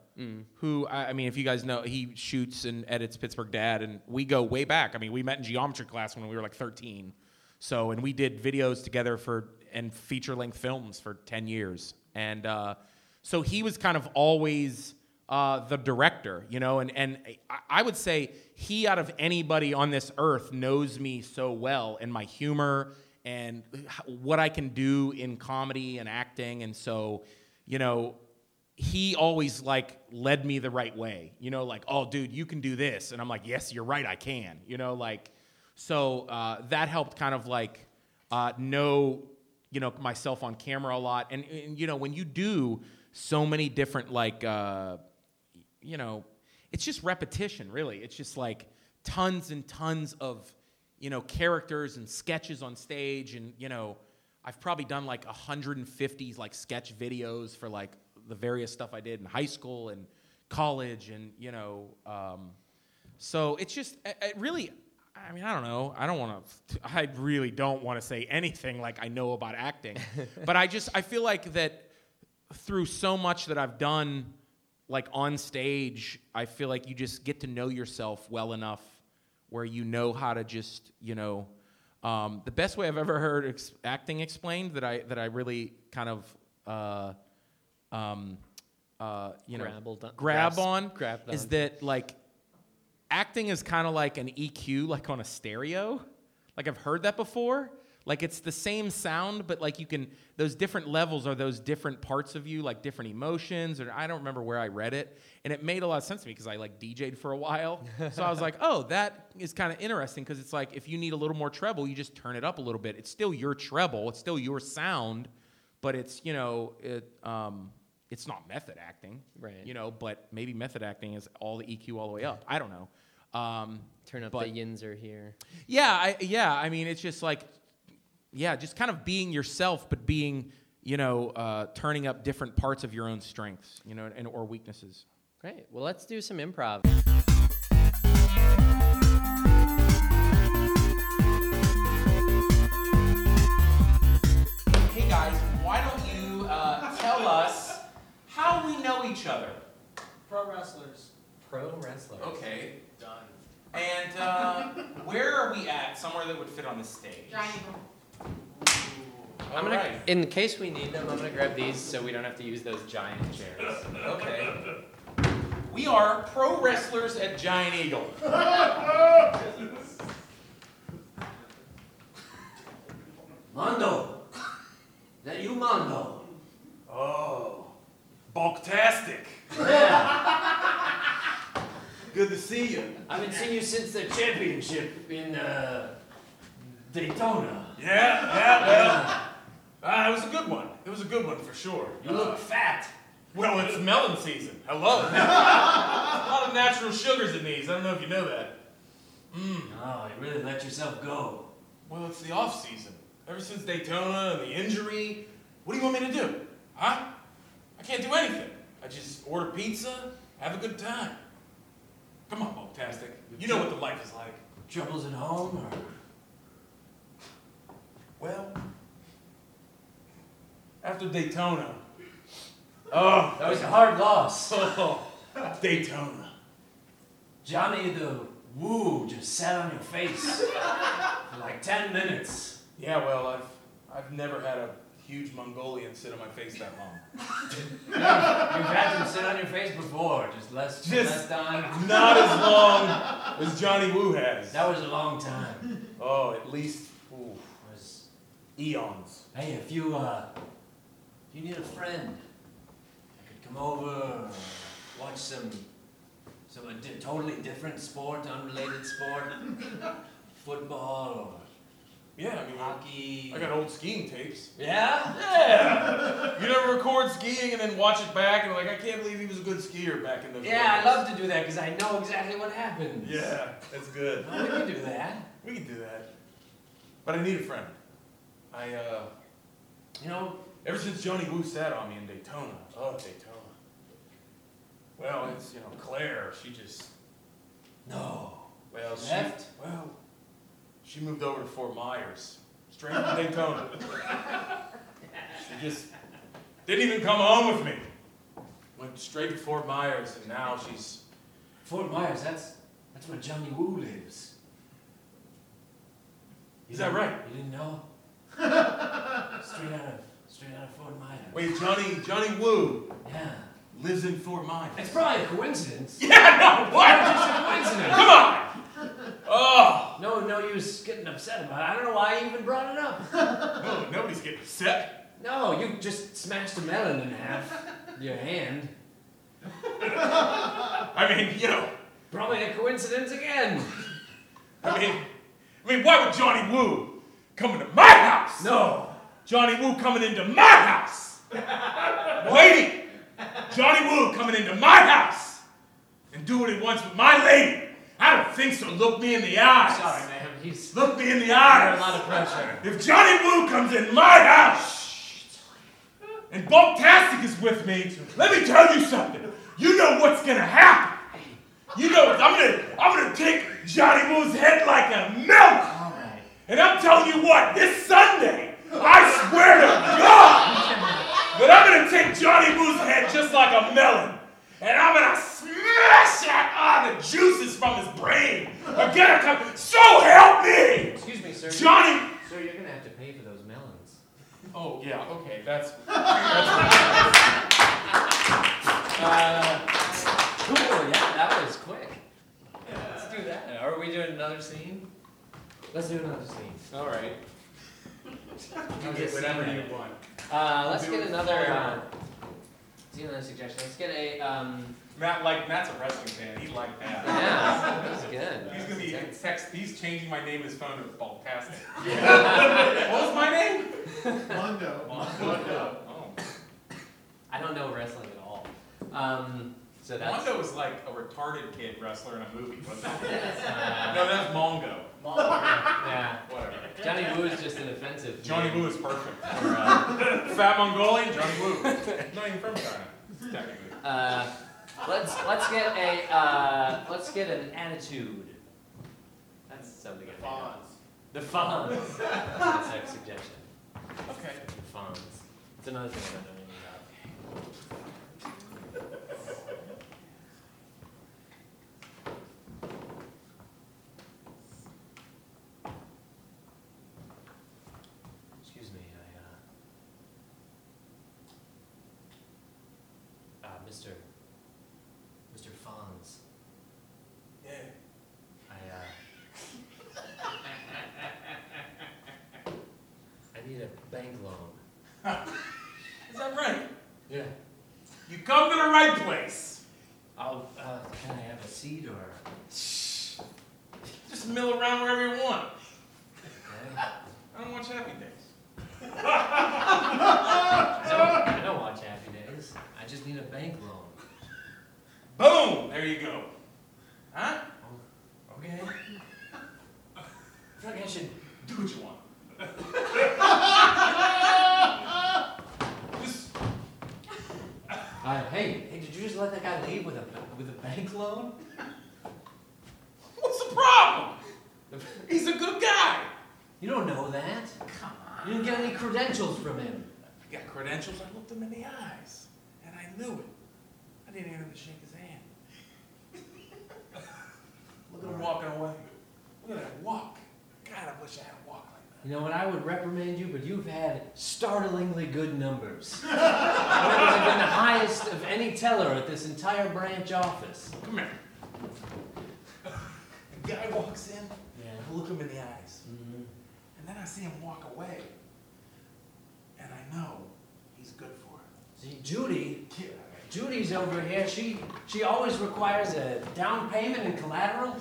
who I, I mean if you guys know he shoots and edits Pittsburgh Dad, and we go way back. I mean we met in geometry class when we were like 13, so and we did videos together for and feature length films for 10 years, and uh, so he was kind of always uh, the director, you know, and and I, would say he out of anybody on this earth knows me so well and my humor and what I can do in comedy and acting, and so you know he always like led me the right way, you know, like oh dude you can do this, and I'm like yes you're right I can, you know, like so uh, that helped kind of like uh, know you know myself on camera a lot, and, and you know when you do so many different like uh, you know, it's just repetition, really. It's just like tons and tons of, you know, characters and sketches on stage. And, you know, I've probably done like 150 like sketch videos for like the various stuff I did in high school and college. And, you know, um, so it's just, it really, I mean, I don't know. I don't want to, I really don't want to say anything like I know about acting. but I just, I feel like that through so much that I've done, like on stage, I feel like you just get to know yourself well enough where you know how to just, you know, um, the best way I've ever heard ex- acting explained that I that I really kind of, uh, um, uh, you know, grab on grabbed is that like acting is kind of like an EQ, like on a stereo. Like I've heard that before. Like it's the same sound, but like you can those different levels are those different parts of you, like different emotions. Or I don't remember where I read it, and it made a lot of sense to me because I like DJ'd for a while. so I was like, oh, that is kind of interesting because it's like if you need a little more treble, you just turn it up a little bit. It's still your treble, it's still your sound, but it's you know it. Um, it's not method acting, Right. You know, but maybe method acting is all the EQ all the way up. I don't know. Um, Turn up but- the yins are here. yeah, I, yeah. I mean, it's just like, yeah, just kind of being yourself, but being, you know, uh, turning up different parts of your own strengths, you know, and or weaknesses. Great. Well, let's do some improv. Know each other? Pro wrestlers. Pro wrestler. Okay. Done. And uh, where are we at? Somewhere that would fit on the stage. I'm gonna, in case we need them, I'm gonna grab these so we don't have to use those giant chairs. Okay. We are pro wrestlers at Giant Eagle. Mondo. That you, Mondo? Oh, bulktastic. Good to see you. I haven't seen you since the championship in uh, Daytona. Yeah, yeah, well, ah, it was a good one. It was a good one for sure. You look fat. Well, it's melon season. Hello. a lot of natural sugars in these. I don't know if you know that. Mm. Oh, you really let yourself go. Well, it's the off season. Ever since Daytona and the injury, what do you want me to do? Huh? I can't do anything. I just order pizza, have a good time. Come on, Bulktastic. You know what the life is like. Troubles at home, or Well, after Daytona. Oh, that was a hard loss. Oh, Daytona. Johnny the Woo just sat on your face for like ten minutes. Yeah, well, I've I've never had a huge Mongolian sit on my face that long. You've had them sit on your face before, just less, Just less time. Not as long as Johnny Woo has. That was a long time. Oh, at least ooh, Was eons. hey, if you uh, if you need a friend, I could come over, watch some some a di- totally different sport, unrelated sport, football Yeah, I mean, hockey. I got old skiing tapes. Yeah. Yeah. you never record skiing and then watch it back and like, I can't believe he was a good skier back in those Yeah, I love to do that because I know exactly what happens. Yeah, that's good. Well, we can do that. We can do that. But I need a friend. I uh You know, ever since Johnny Woo sat on me in Daytona. Oh, Daytona. Well, it's you know, Claire, she just no. well she Left? well she moved over to Fort Myers. straight from Daytona. She just didn't even come home with me. Went straight to Fort Myers, and now she's. Fort Myers, that's that's where Johnny Woo lives. Is that right? You didn't know? straight out of straight out of Fort Myers. Wait, Johnny Johnny Woo Yeah. lives in Fort Myers. It's probably a coincidence. Yeah, no, what? Just a coincidence. Come on! Oh! No, no use getting upset about it. I don't know why you even brought it up. No, oh, nobody's getting upset. No, you just smashed a melon in half. Your hand. I mean, you know, Probably a coincidence again. I mean, I mean, why would Johnny Woo come into my house? No. Johnny Woo coming into my house. Lady, Johnny Woo coming into my house and do what he wants with my lady. I don't think so. Look me in the eyes. Sorry, man. He's Look me in the eyes. under a lot of pressure. If Johnny Woo comes in my house and Bunktastic is with me, let me tell you something. You know what's gonna happen. You know I'm gonna I'm gonna take Johnny Woo's head like a melon. All right. And I'm telling you what, this Sunday, I swear to God that I'm gonna take Johnny Woo's head just like a melon. And I'm gonna smash out all the juices from his brain. Are gonna come. So help me! Excuse me, sir. Johnny! Sir, you're gonna have to pay for those melons. Oh, yeah, okay, that's. that's Uh, cool. Yeah, that was quick. Let's do that. Are we doing another scene? Let's do another scene. All right. How's whatever you want. Uh, let's Do get it another. For- Uh, another suggestion. Let's get a. Um, Matt, like, Matt's a wrestling fan. He'd like that. yeah, that's good. He's gonna be That's- text. He's changing my name in his phone to Baltastic. what was my name? Mondo. Mondo. Oh. I don't know wrestling at all. Um, so that's. Mondo was like a retarded kid wrestler in a movie, wasn't it? Uh, no, that's Mongo. yeah. Whatever. Johnny Woo is just an offensive. Johnny name Woo is perfect. for, uh, Fat Mongolian, Johnny Woo. Not even from China, technically. Uh, let's let's get a uh, let's get an attitude. That's something. I think of. The Fonz. That's our suggestion. Okay. The Fonz. It's another thing I don't know anything about. Excuse me, I uh, uh, Mr. Mr. Fonz. Yeah. I, uh. I need a bank loan. Is that right? Yeah. You come to the right place. I'll, uh, can I have a seat or? Just mill around wherever you want. Okay. I don't watch Happy Days. I don't, I don't watch Happy Days. I just need a bank loan. Boom! There you go. Huh? Okay. I feel like I should. Do what you want. Just Uh, hey, hey, did you just let that guy leave with a with a bank loan? what's the problem? He's a good guy. You don't know that. Come on. You didn't get any credentials from him. I got credentials. I looked him in the eyes, and I knew it. I didn't even have to shake his hand. Look at him walking away. Look at that walk. God, I wish I had a walk like that. You know what? I would reprimand you, but you've had startlingly good numbers. Have been the highest of any teller at this entire branch office. Come here. The guy walks in. Yeah. I look him in the eyes, Mm-hmm. and then I see him walk away, and I know he's good for it. See, Judy, Judy's over here. She she always requires a down payment and collateral,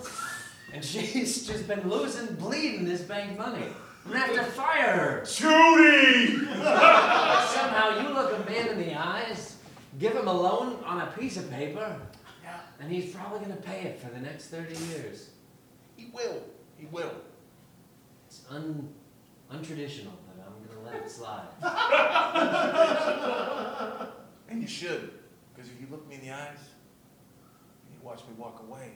and she's just been losing, bleeding this bank money. I'm gonna have to fire her. Judy! Somehow you look a man in the eyes, give him a loan on a piece of paper, Yeah, and he's probably gonna pay it for the next 30 years. he will. He will. It's un untraditional, but I'm gonna let it slide. And you should, because if you look me in the eyes and you watch me walk away,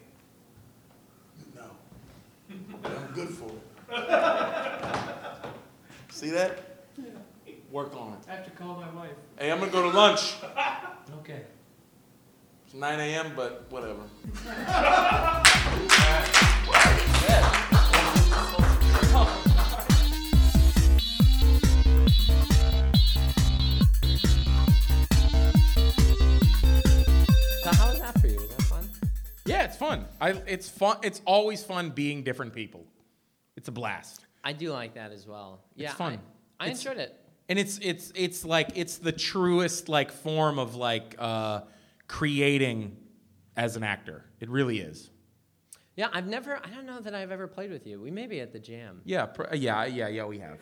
you know I'm good for it. See that? Work on it. I have to call my wife. Hey, I'm gonna go to lunch. Okay. It's 9 a.m., but whatever. So how was that for you? Was that fun? Yeah, it's fun. I, it's fun. It's always fun being different people. It's a blast. I do like that as well. Yeah, it's fun. I, I It's- enjoyed it. and it's it's it's like it's the truest like form of like uh, creating as an actor. It really is. Yeah, I've never. I don't know that I've ever played with you. We may be at the jam. Yeah, pr- yeah, yeah, yeah. We have.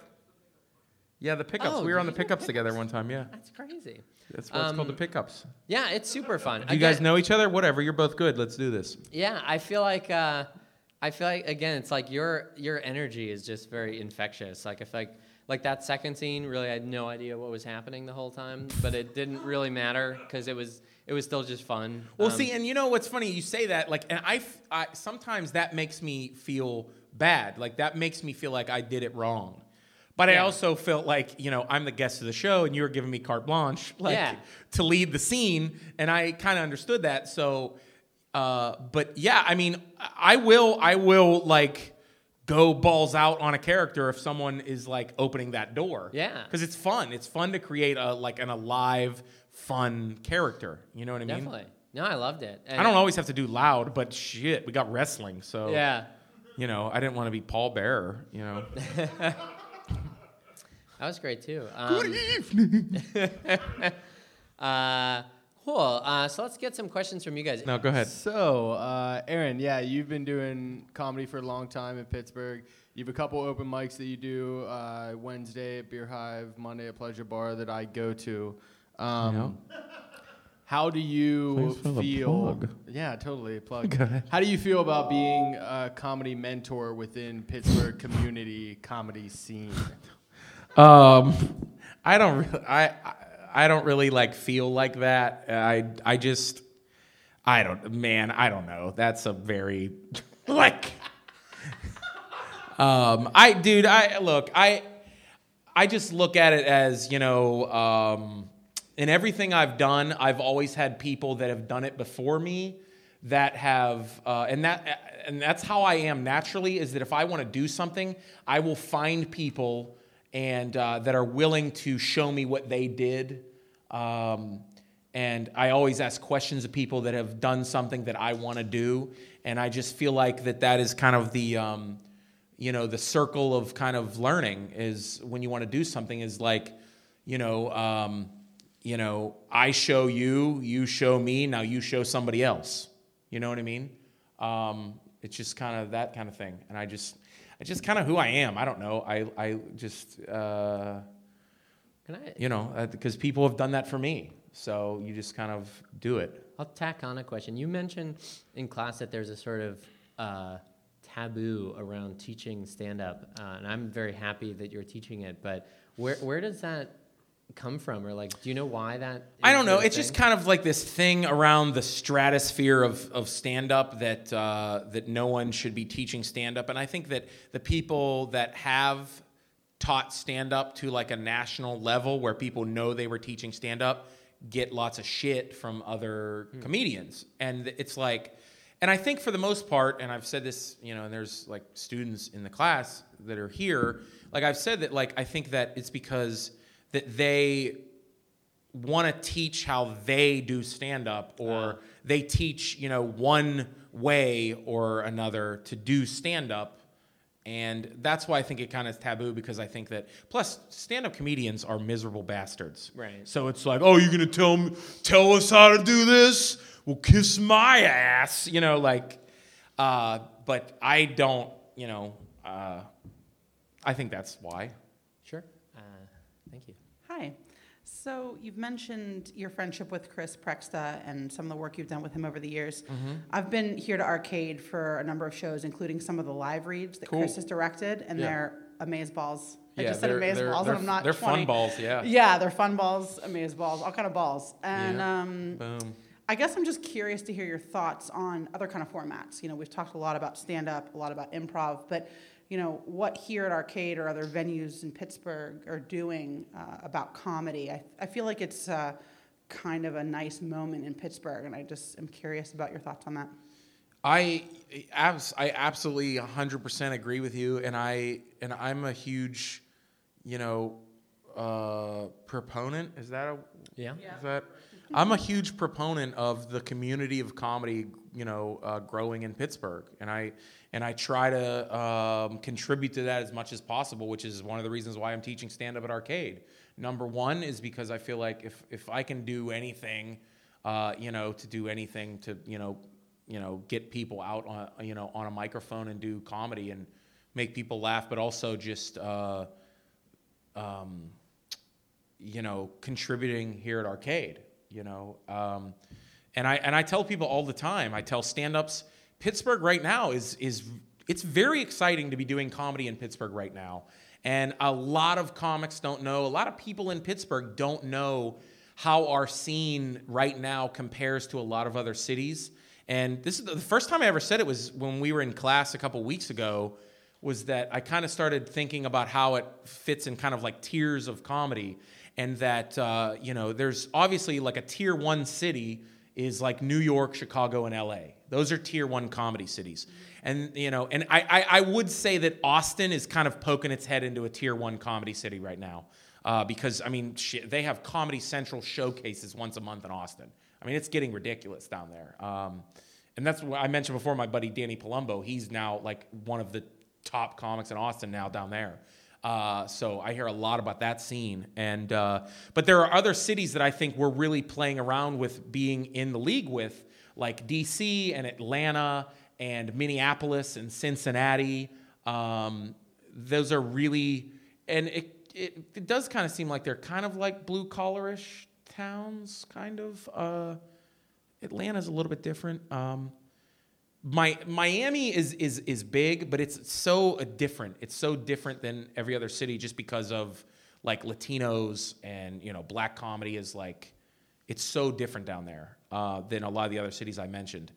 Yeah, the pickups. Oh, we were on the do pickups together one time. Yeah, That's crazy. that's what's called the Um, pickups. Yeah, it's super fun. Do you guys know each other? Whatever. You're both good. Let's do this. Yeah, I feel like uh, I feel like again, it's like your your energy is just very infectious. Like I feel like like that second scene, really, I had no idea what was happening the whole time, but it didn't really matter because it was it was still just fun. Well, Um, see, and you know what's funny? You say that, like, and I sometimes that makes me feel bad. Like that makes me feel like I did it wrong. But I also felt like you know I'm the guest of the show, and you were giving me carte blanche, like Yeah. to lead the scene, and I kind of understood that. So, uh, but yeah, I mean, I will, I will like go balls out on a character if someone is like opening that door. Yeah. because it's fun. It's fun to create a like an alive, fun character. You know what I mean? definitely. No, I loved it. I don't always have to do loud, but shit, we got wrestling, so Yeah. You know, I didn't want to be Paul Bearer. You know. That was great too. Good evening. uh, cool. Uh, so let's get some questions from you guys. No, go ahead. So, uh, Aaron, yeah, you've been doing comedy for a long time in Pittsburgh. You have a couple open mics that you do uh, Wednesday at Beer Hive, Monday at Pleasure Bar that I go to. Um, How do you Thanks for the feel? Yeah, totally. Plug. Go ahead. How do you feel about being a comedy mentor within Pittsburgh community comedy scene? Um, I don't. Really, I I- I don't really like feel like that. I I just I don't. Man, I don't know. That's a very like. Um, I dude, I look. I I just look at it as you know. Um, in everything I've done, I've always had people that have done it before me that have, uh, and that, and that's how I am naturally. Is that if I want to do something, I will find people and uh, that are willing to show me what they did. Um, and I always ask questions of people that have done something that I want to do, and I just feel like that that is kind of the, um, you know, the circle of kind of learning is when you want to do something is like, you know, um, you know, I show you, you show me, now you show somebody else. You know what I mean? Um, it's just kind of that kind of thing, and I just, it's just kind of who I am. I don't know. I, I just, uh, Can I? you know, because people have done that for me. So you just kind of do it. I'll tack on a question. You mentioned in class that there's a sort of uh, taboo around teaching stand up, uh, and I'm very happy that you're teaching it. But where where does that come from, or like, do you know why that? I don't know. It's just kind of like this thing around the stratosphere of, of stand up that uh, that no one should be teaching stand up, and I think that the people that have taught stand up to like a national level where people know they were teaching stand up get lots of shit from other hmm. comedians, and it's like. And I think for the most part, and I've said this, you know, and there's like students in the class that are here, like I've said that, like I think that it's because that they want to teach how they do stand up or ah. they teach you know one way or another to do stand up and that's why i think it kind of is taboo because i think that plus stand up comedians are miserable bastards Right. so it's like oh you're gonna tell me tell us how to do this well kiss my ass you know like uh, but i don't you know uh, i think that's why Sure. Uh, thank you. Hi. So you've mentioned your friendship with Chris Preksta and some of the work you've done with him over the years. Mhm. I've been here to Arcade for a number of shows, including some of the live reads that Cool. Chris has directed, and Yeah. they're amaze balls. I Yeah, just said amaze they're- balls, they're- and I'm not. they're fun balls, yeah. Yeah, they're fun balls, amaze balls, all kind of balls, and Yeah. um, boom I guess I'm just curious to hear your thoughts on other kind of formats. You know, we've talked a lot about stand up, a lot about improv, but you know, what here at Arcade or other venues in Pittsburgh are doing uh, about comedy. I, I feel like it's uh, kind of a nice moment in Pittsburgh, and I just am curious about your thoughts on that. I abs- I absolutely 100% agree with you and I and I'm a huge you know uh, proponent is that a Yeah. is that I'm a huge proponent of the community of comedy you know uh, growing in Pittsburgh and I and I try to um, contribute to that as much as possible which is one of the reasons why I'm teaching stand up at arcade. Number one is because I feel like if if I can do anything uh, you know to do anything to you know you know get people out on you know on a microphone and do comedy and make people laugh but also just uh, um, you know contributing here at arcade you know um, and i and i tell people all the time. I tell stand-ups pittsburgh right now is is it's very exciting to be doing comedy in pittsburgh right now. And a lot of comics don't know a lot of people in pittsburgh don't know how our scene right now compares to a lot of other cities. And this is the first time i ever said it was when we were in class a couple weeks ago was that I kind of started thinking about how it fits in kind of like tiers of comedy, and that uh, you know there's obviously like a tier one city is like New York, Chicago, and L.A. Those are tier one comedy cities, and you know, and I I, I would say that Austin is kind of poking its head into a tier one comedy city right now. Uh, because I mean, they have Comedy Central showcases once a month in Austin. I mean, it's getting ridiculous down there. Um, and that's what I mentioned before. My buddy Danny Palumbo, he's now like one of the top comics in Austin now down there. Uh, so I hear a lot about that scene, and uh, but there are other cities that I think we're really playing around with being in the league with, like DC and Atlanta and Minneapolis and Cincinnati. Um, those are really, and it, it it does kind of seem like they're kind of like blue collarish towns, kind of. Uh, Atlanta's a little bit different. Um, my Miami is is is big, but it's so different. It's so different than every other city, just because of like Latinos and you know black comedy is like it's so different down there uh, than a lot of the other cities I mentioned.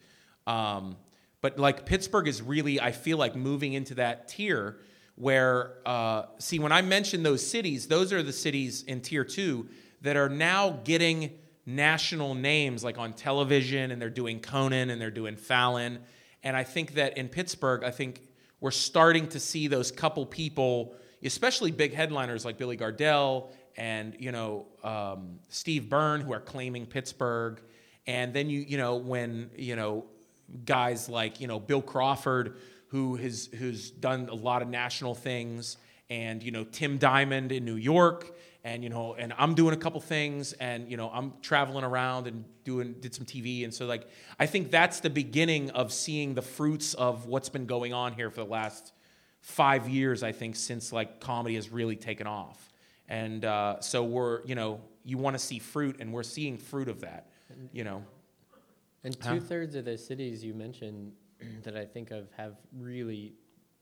Um, but like Pittsburgh is really, I feel like moving into that tier where uh, see when I mention those cities, those are the cities in tier two that are now getting national names like on television and they're doing Conan and they're doing Fallon. And I think that in Pittsburgh, I think we're starting to see those couple people, especially big headliners like Billy Gardell and you know um, Steve Byrne, who are claiming Pittsburgh. And then you you know when you know guys like you know Bill Crawford, who has who's done a lot of national things, and you know Tim Diamond in New York, and you know and i'm doing a couple things and you know i'm traveling around and doing did some tv and so like i think that's the beginning of seeing the fruits of what's been going on here for the last five years i think since like comedy has really taken off and uh, so we're you know you want to see fruit and we're seeing fruit of that you know And two thirds of the cities you mentioned that I think of have really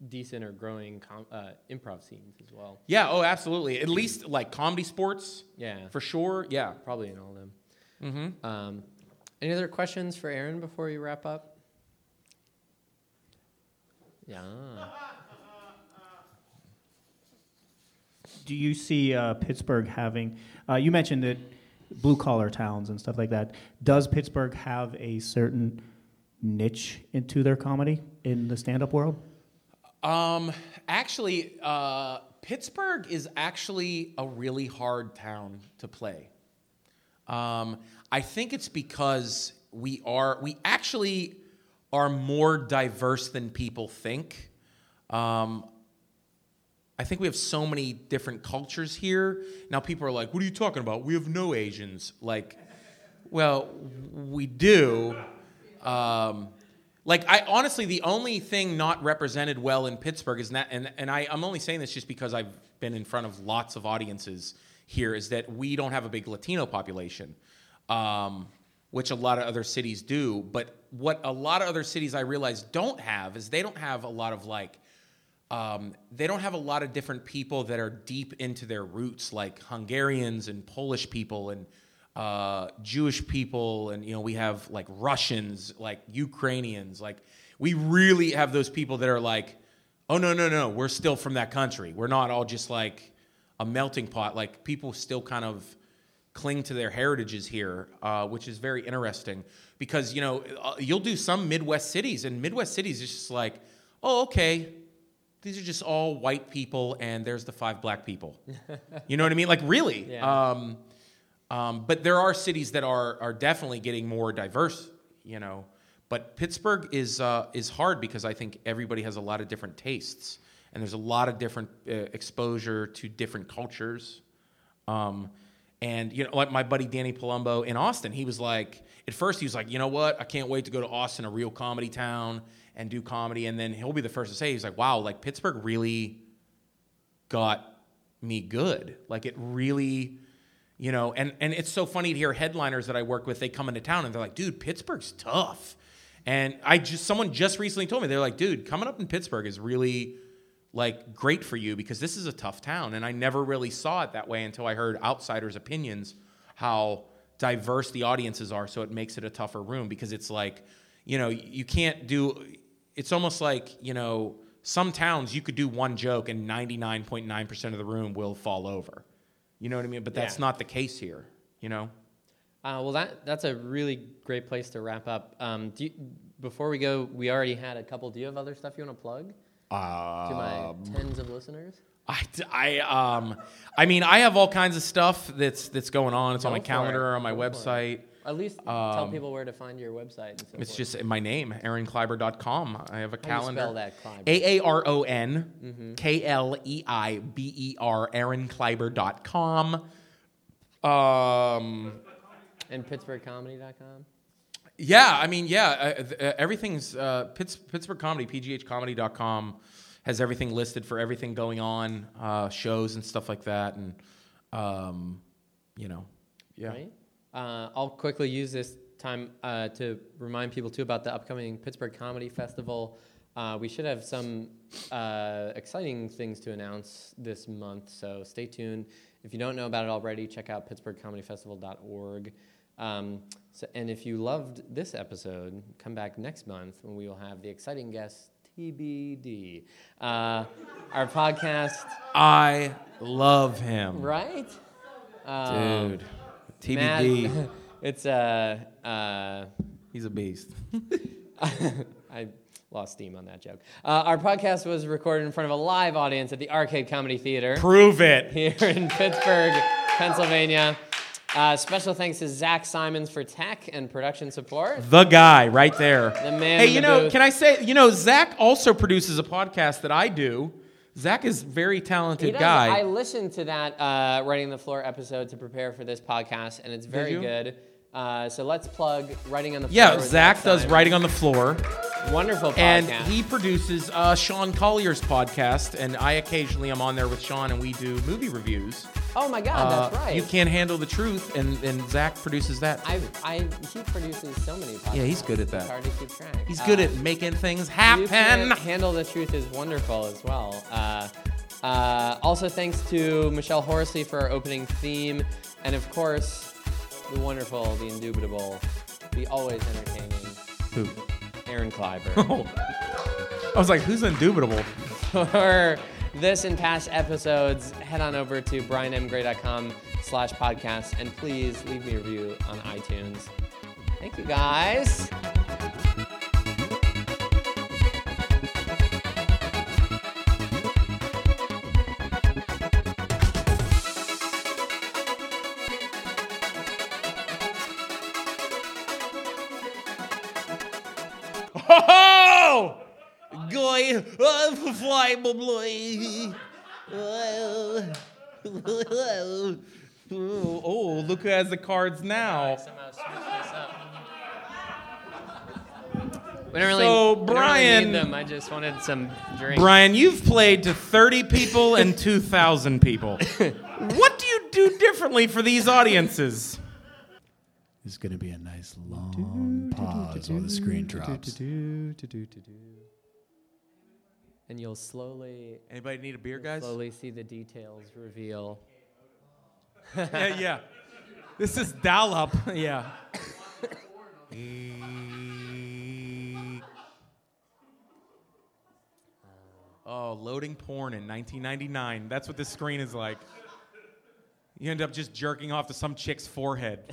decent or growing com- uh, improv scenes as well. yeah oh absolutely at least like comedy sports Yeah, for sure yeah probably in all of them. mm-hmm. Um, any other questions for Aaron before we wrap up? Yeah. Do you see uh, Pittsburgh having? Uh, you mentioned that blue collar towns and stuff like that. Does Pittsburgh have a certain niche into their comedy in the stand up world? Um, actually, uh, Pittsburgh is actually a really hard town to play. Um, I think it's because we are we actually are more diverse than people think. Um, I think we have so many different cultures here. Now people are like, "What are you talking about? We have no Asians." Like, well, we do. Um, like I honestly, the only thing not represented well in Pittsburgh is that, and and I, I'm only saying this just because I've been in front of lots of audiences here, is that we don't have a big Latino population, um, which a lot of other cities do. But what a lot of other cities I realize don't have is they don't have a lot of like um, they don't have a lot of different people that are deep into their roots, like Hungarians and Polish people and uh, Jewish people, and you know we have like Russians, like Ukrainians, like we really have those people that are like oh no no no we're still from that country. We're not all just like a melting pot. Like people still kind of cling to their heritages here uh, which is very interesting because you know uh, you'll do some midwest cities and midwest cities is just like oh okay these are just all white people and there's the five black people. You know what i mean? Like really. Yeah. um, um, but there are cities that are are definitely getting more diverse you know? But Pittsburgh is uh, is hard because I think everybody has a lot of different tastes, and there's a lot of different uh, exposure to different cultures. Um, and you know, like my buddy Danny Palumbo in Austin, he was like, at first he was like, you know what, I can't wait to go to Austin, a real comedy town, and do comedy. And then he'll be the first to say, he's like, wow, like Pittsburgh really got me good. Like it really, you know, and and it's so funny to hear headliners that I work with. They come into town and they're like, dude, Pittsburgh's tough. And I just someone just recently told me they're like, dude, coming up in Pittsburgh is really like great for you because this is a tough town. And I never really saw it that way until I heard outsiders' opinions how diverse the audiences are. So it makes it a tougher room because it's like, you know, you can't do. It's almost like you know some towns you could do one joke and 99.9% of the room will fall over. You know what I mean? But that's Yeah. not the case here, you know? Uh, well, that that's a really great place to wrap up. Um, do you, before we go, we already had a couple. Do you have other stuff you want to plug to my Um, tens of listeners? I, I, um, I mean, I have all kinds of stuff that's that's going on. It's on my calendar it. on my Go website. At least tell Um, people where to find your website. And so It's forth. just my name, aaronkleiber.com. I have a How do you calendar. spell that, Kleiber? A A R O N Mhm. K L E I B E R, aaronkleiber.com. Um, and PittsburghComedy.com. Yeah, I mean, yeah, uh, th- uh, everything's uh, Pitts, Pittsburgh Comedy, pghcomedy.com has everything listed for everything going on, uh, shows and stuff like that, and um, you know, yeah. Right? Uh, I'll quickly use this time uh, to remind people too about the upcoming Pittsburgh Comedy Festival. Uh, we should have some uh, exciting things to announce this month, so stay tuned. If you don't know about it already, check out pittsburghcomedyfestival.org. Um, so, and if you loved this episode, come back next month when we will have the exciting guest TBD. Uh, our podcast. I love him. Right? Um, Dude, TBD. Matt- it's uh, uh, he's a beast. I lost steam on that joke. Uh, our podcast was recorded in front of a live audience at the Arcade Comedy Theater. Prove it. Here in Pittsburgh, Pennsylvania. Uh, special thanks to Zach Simons for tech and production support. The guy right there. The man Hey, you know, booth. can I say, you know, Zach also produces a podcast that I do. Zach is very talented guy. I listened to that uh, Writing on the Floor episode to prepare for this podcast, and it's very you? good. Uh, so let's plug Writing on the Floor. yeah, Zach does Simons. writing on the floor. Wonderful podcast. And he produces uh, Sean Collier's podcast, and I occasionally am on there with Sean, and we do movie reviews. Oh my God, that's Uh, right. You can't handle the truth, and, and Zach produces that. I, I, he produces so many podcasts. Yeah, he's good at that. It's hard to keep track. He's good at making things happen. Handle the Truth is wonderful as well. Uh, uh, also, thanks to Michelle Horsley for our opening theme. And of course, the wonderful, the indubitable, the always entertaining Who? Aaron Kleiber. I was like, who's indubitable? for this and past episodes, head on over to brianmgray.com slash podcast and please leave me a review on iTunes. Thank you guys. Goy, flyable boy. Oh, look who has the cards now. We don't really, So, we don't really Brian- need them. I just wanted some drink. Brian, you've played to 30 people and 2,000 people. what do you do differently for these audiences? It's going to be a nice long pause while the screen drops. And you'll slowly. Anybody need a beer, guys? Slowly see the details reveal. yeah, yeah. This is Dollop. Yeah. Oh, loading porn in 1999. That's what this screen is like. You end up just jerking off to some chick's forehead.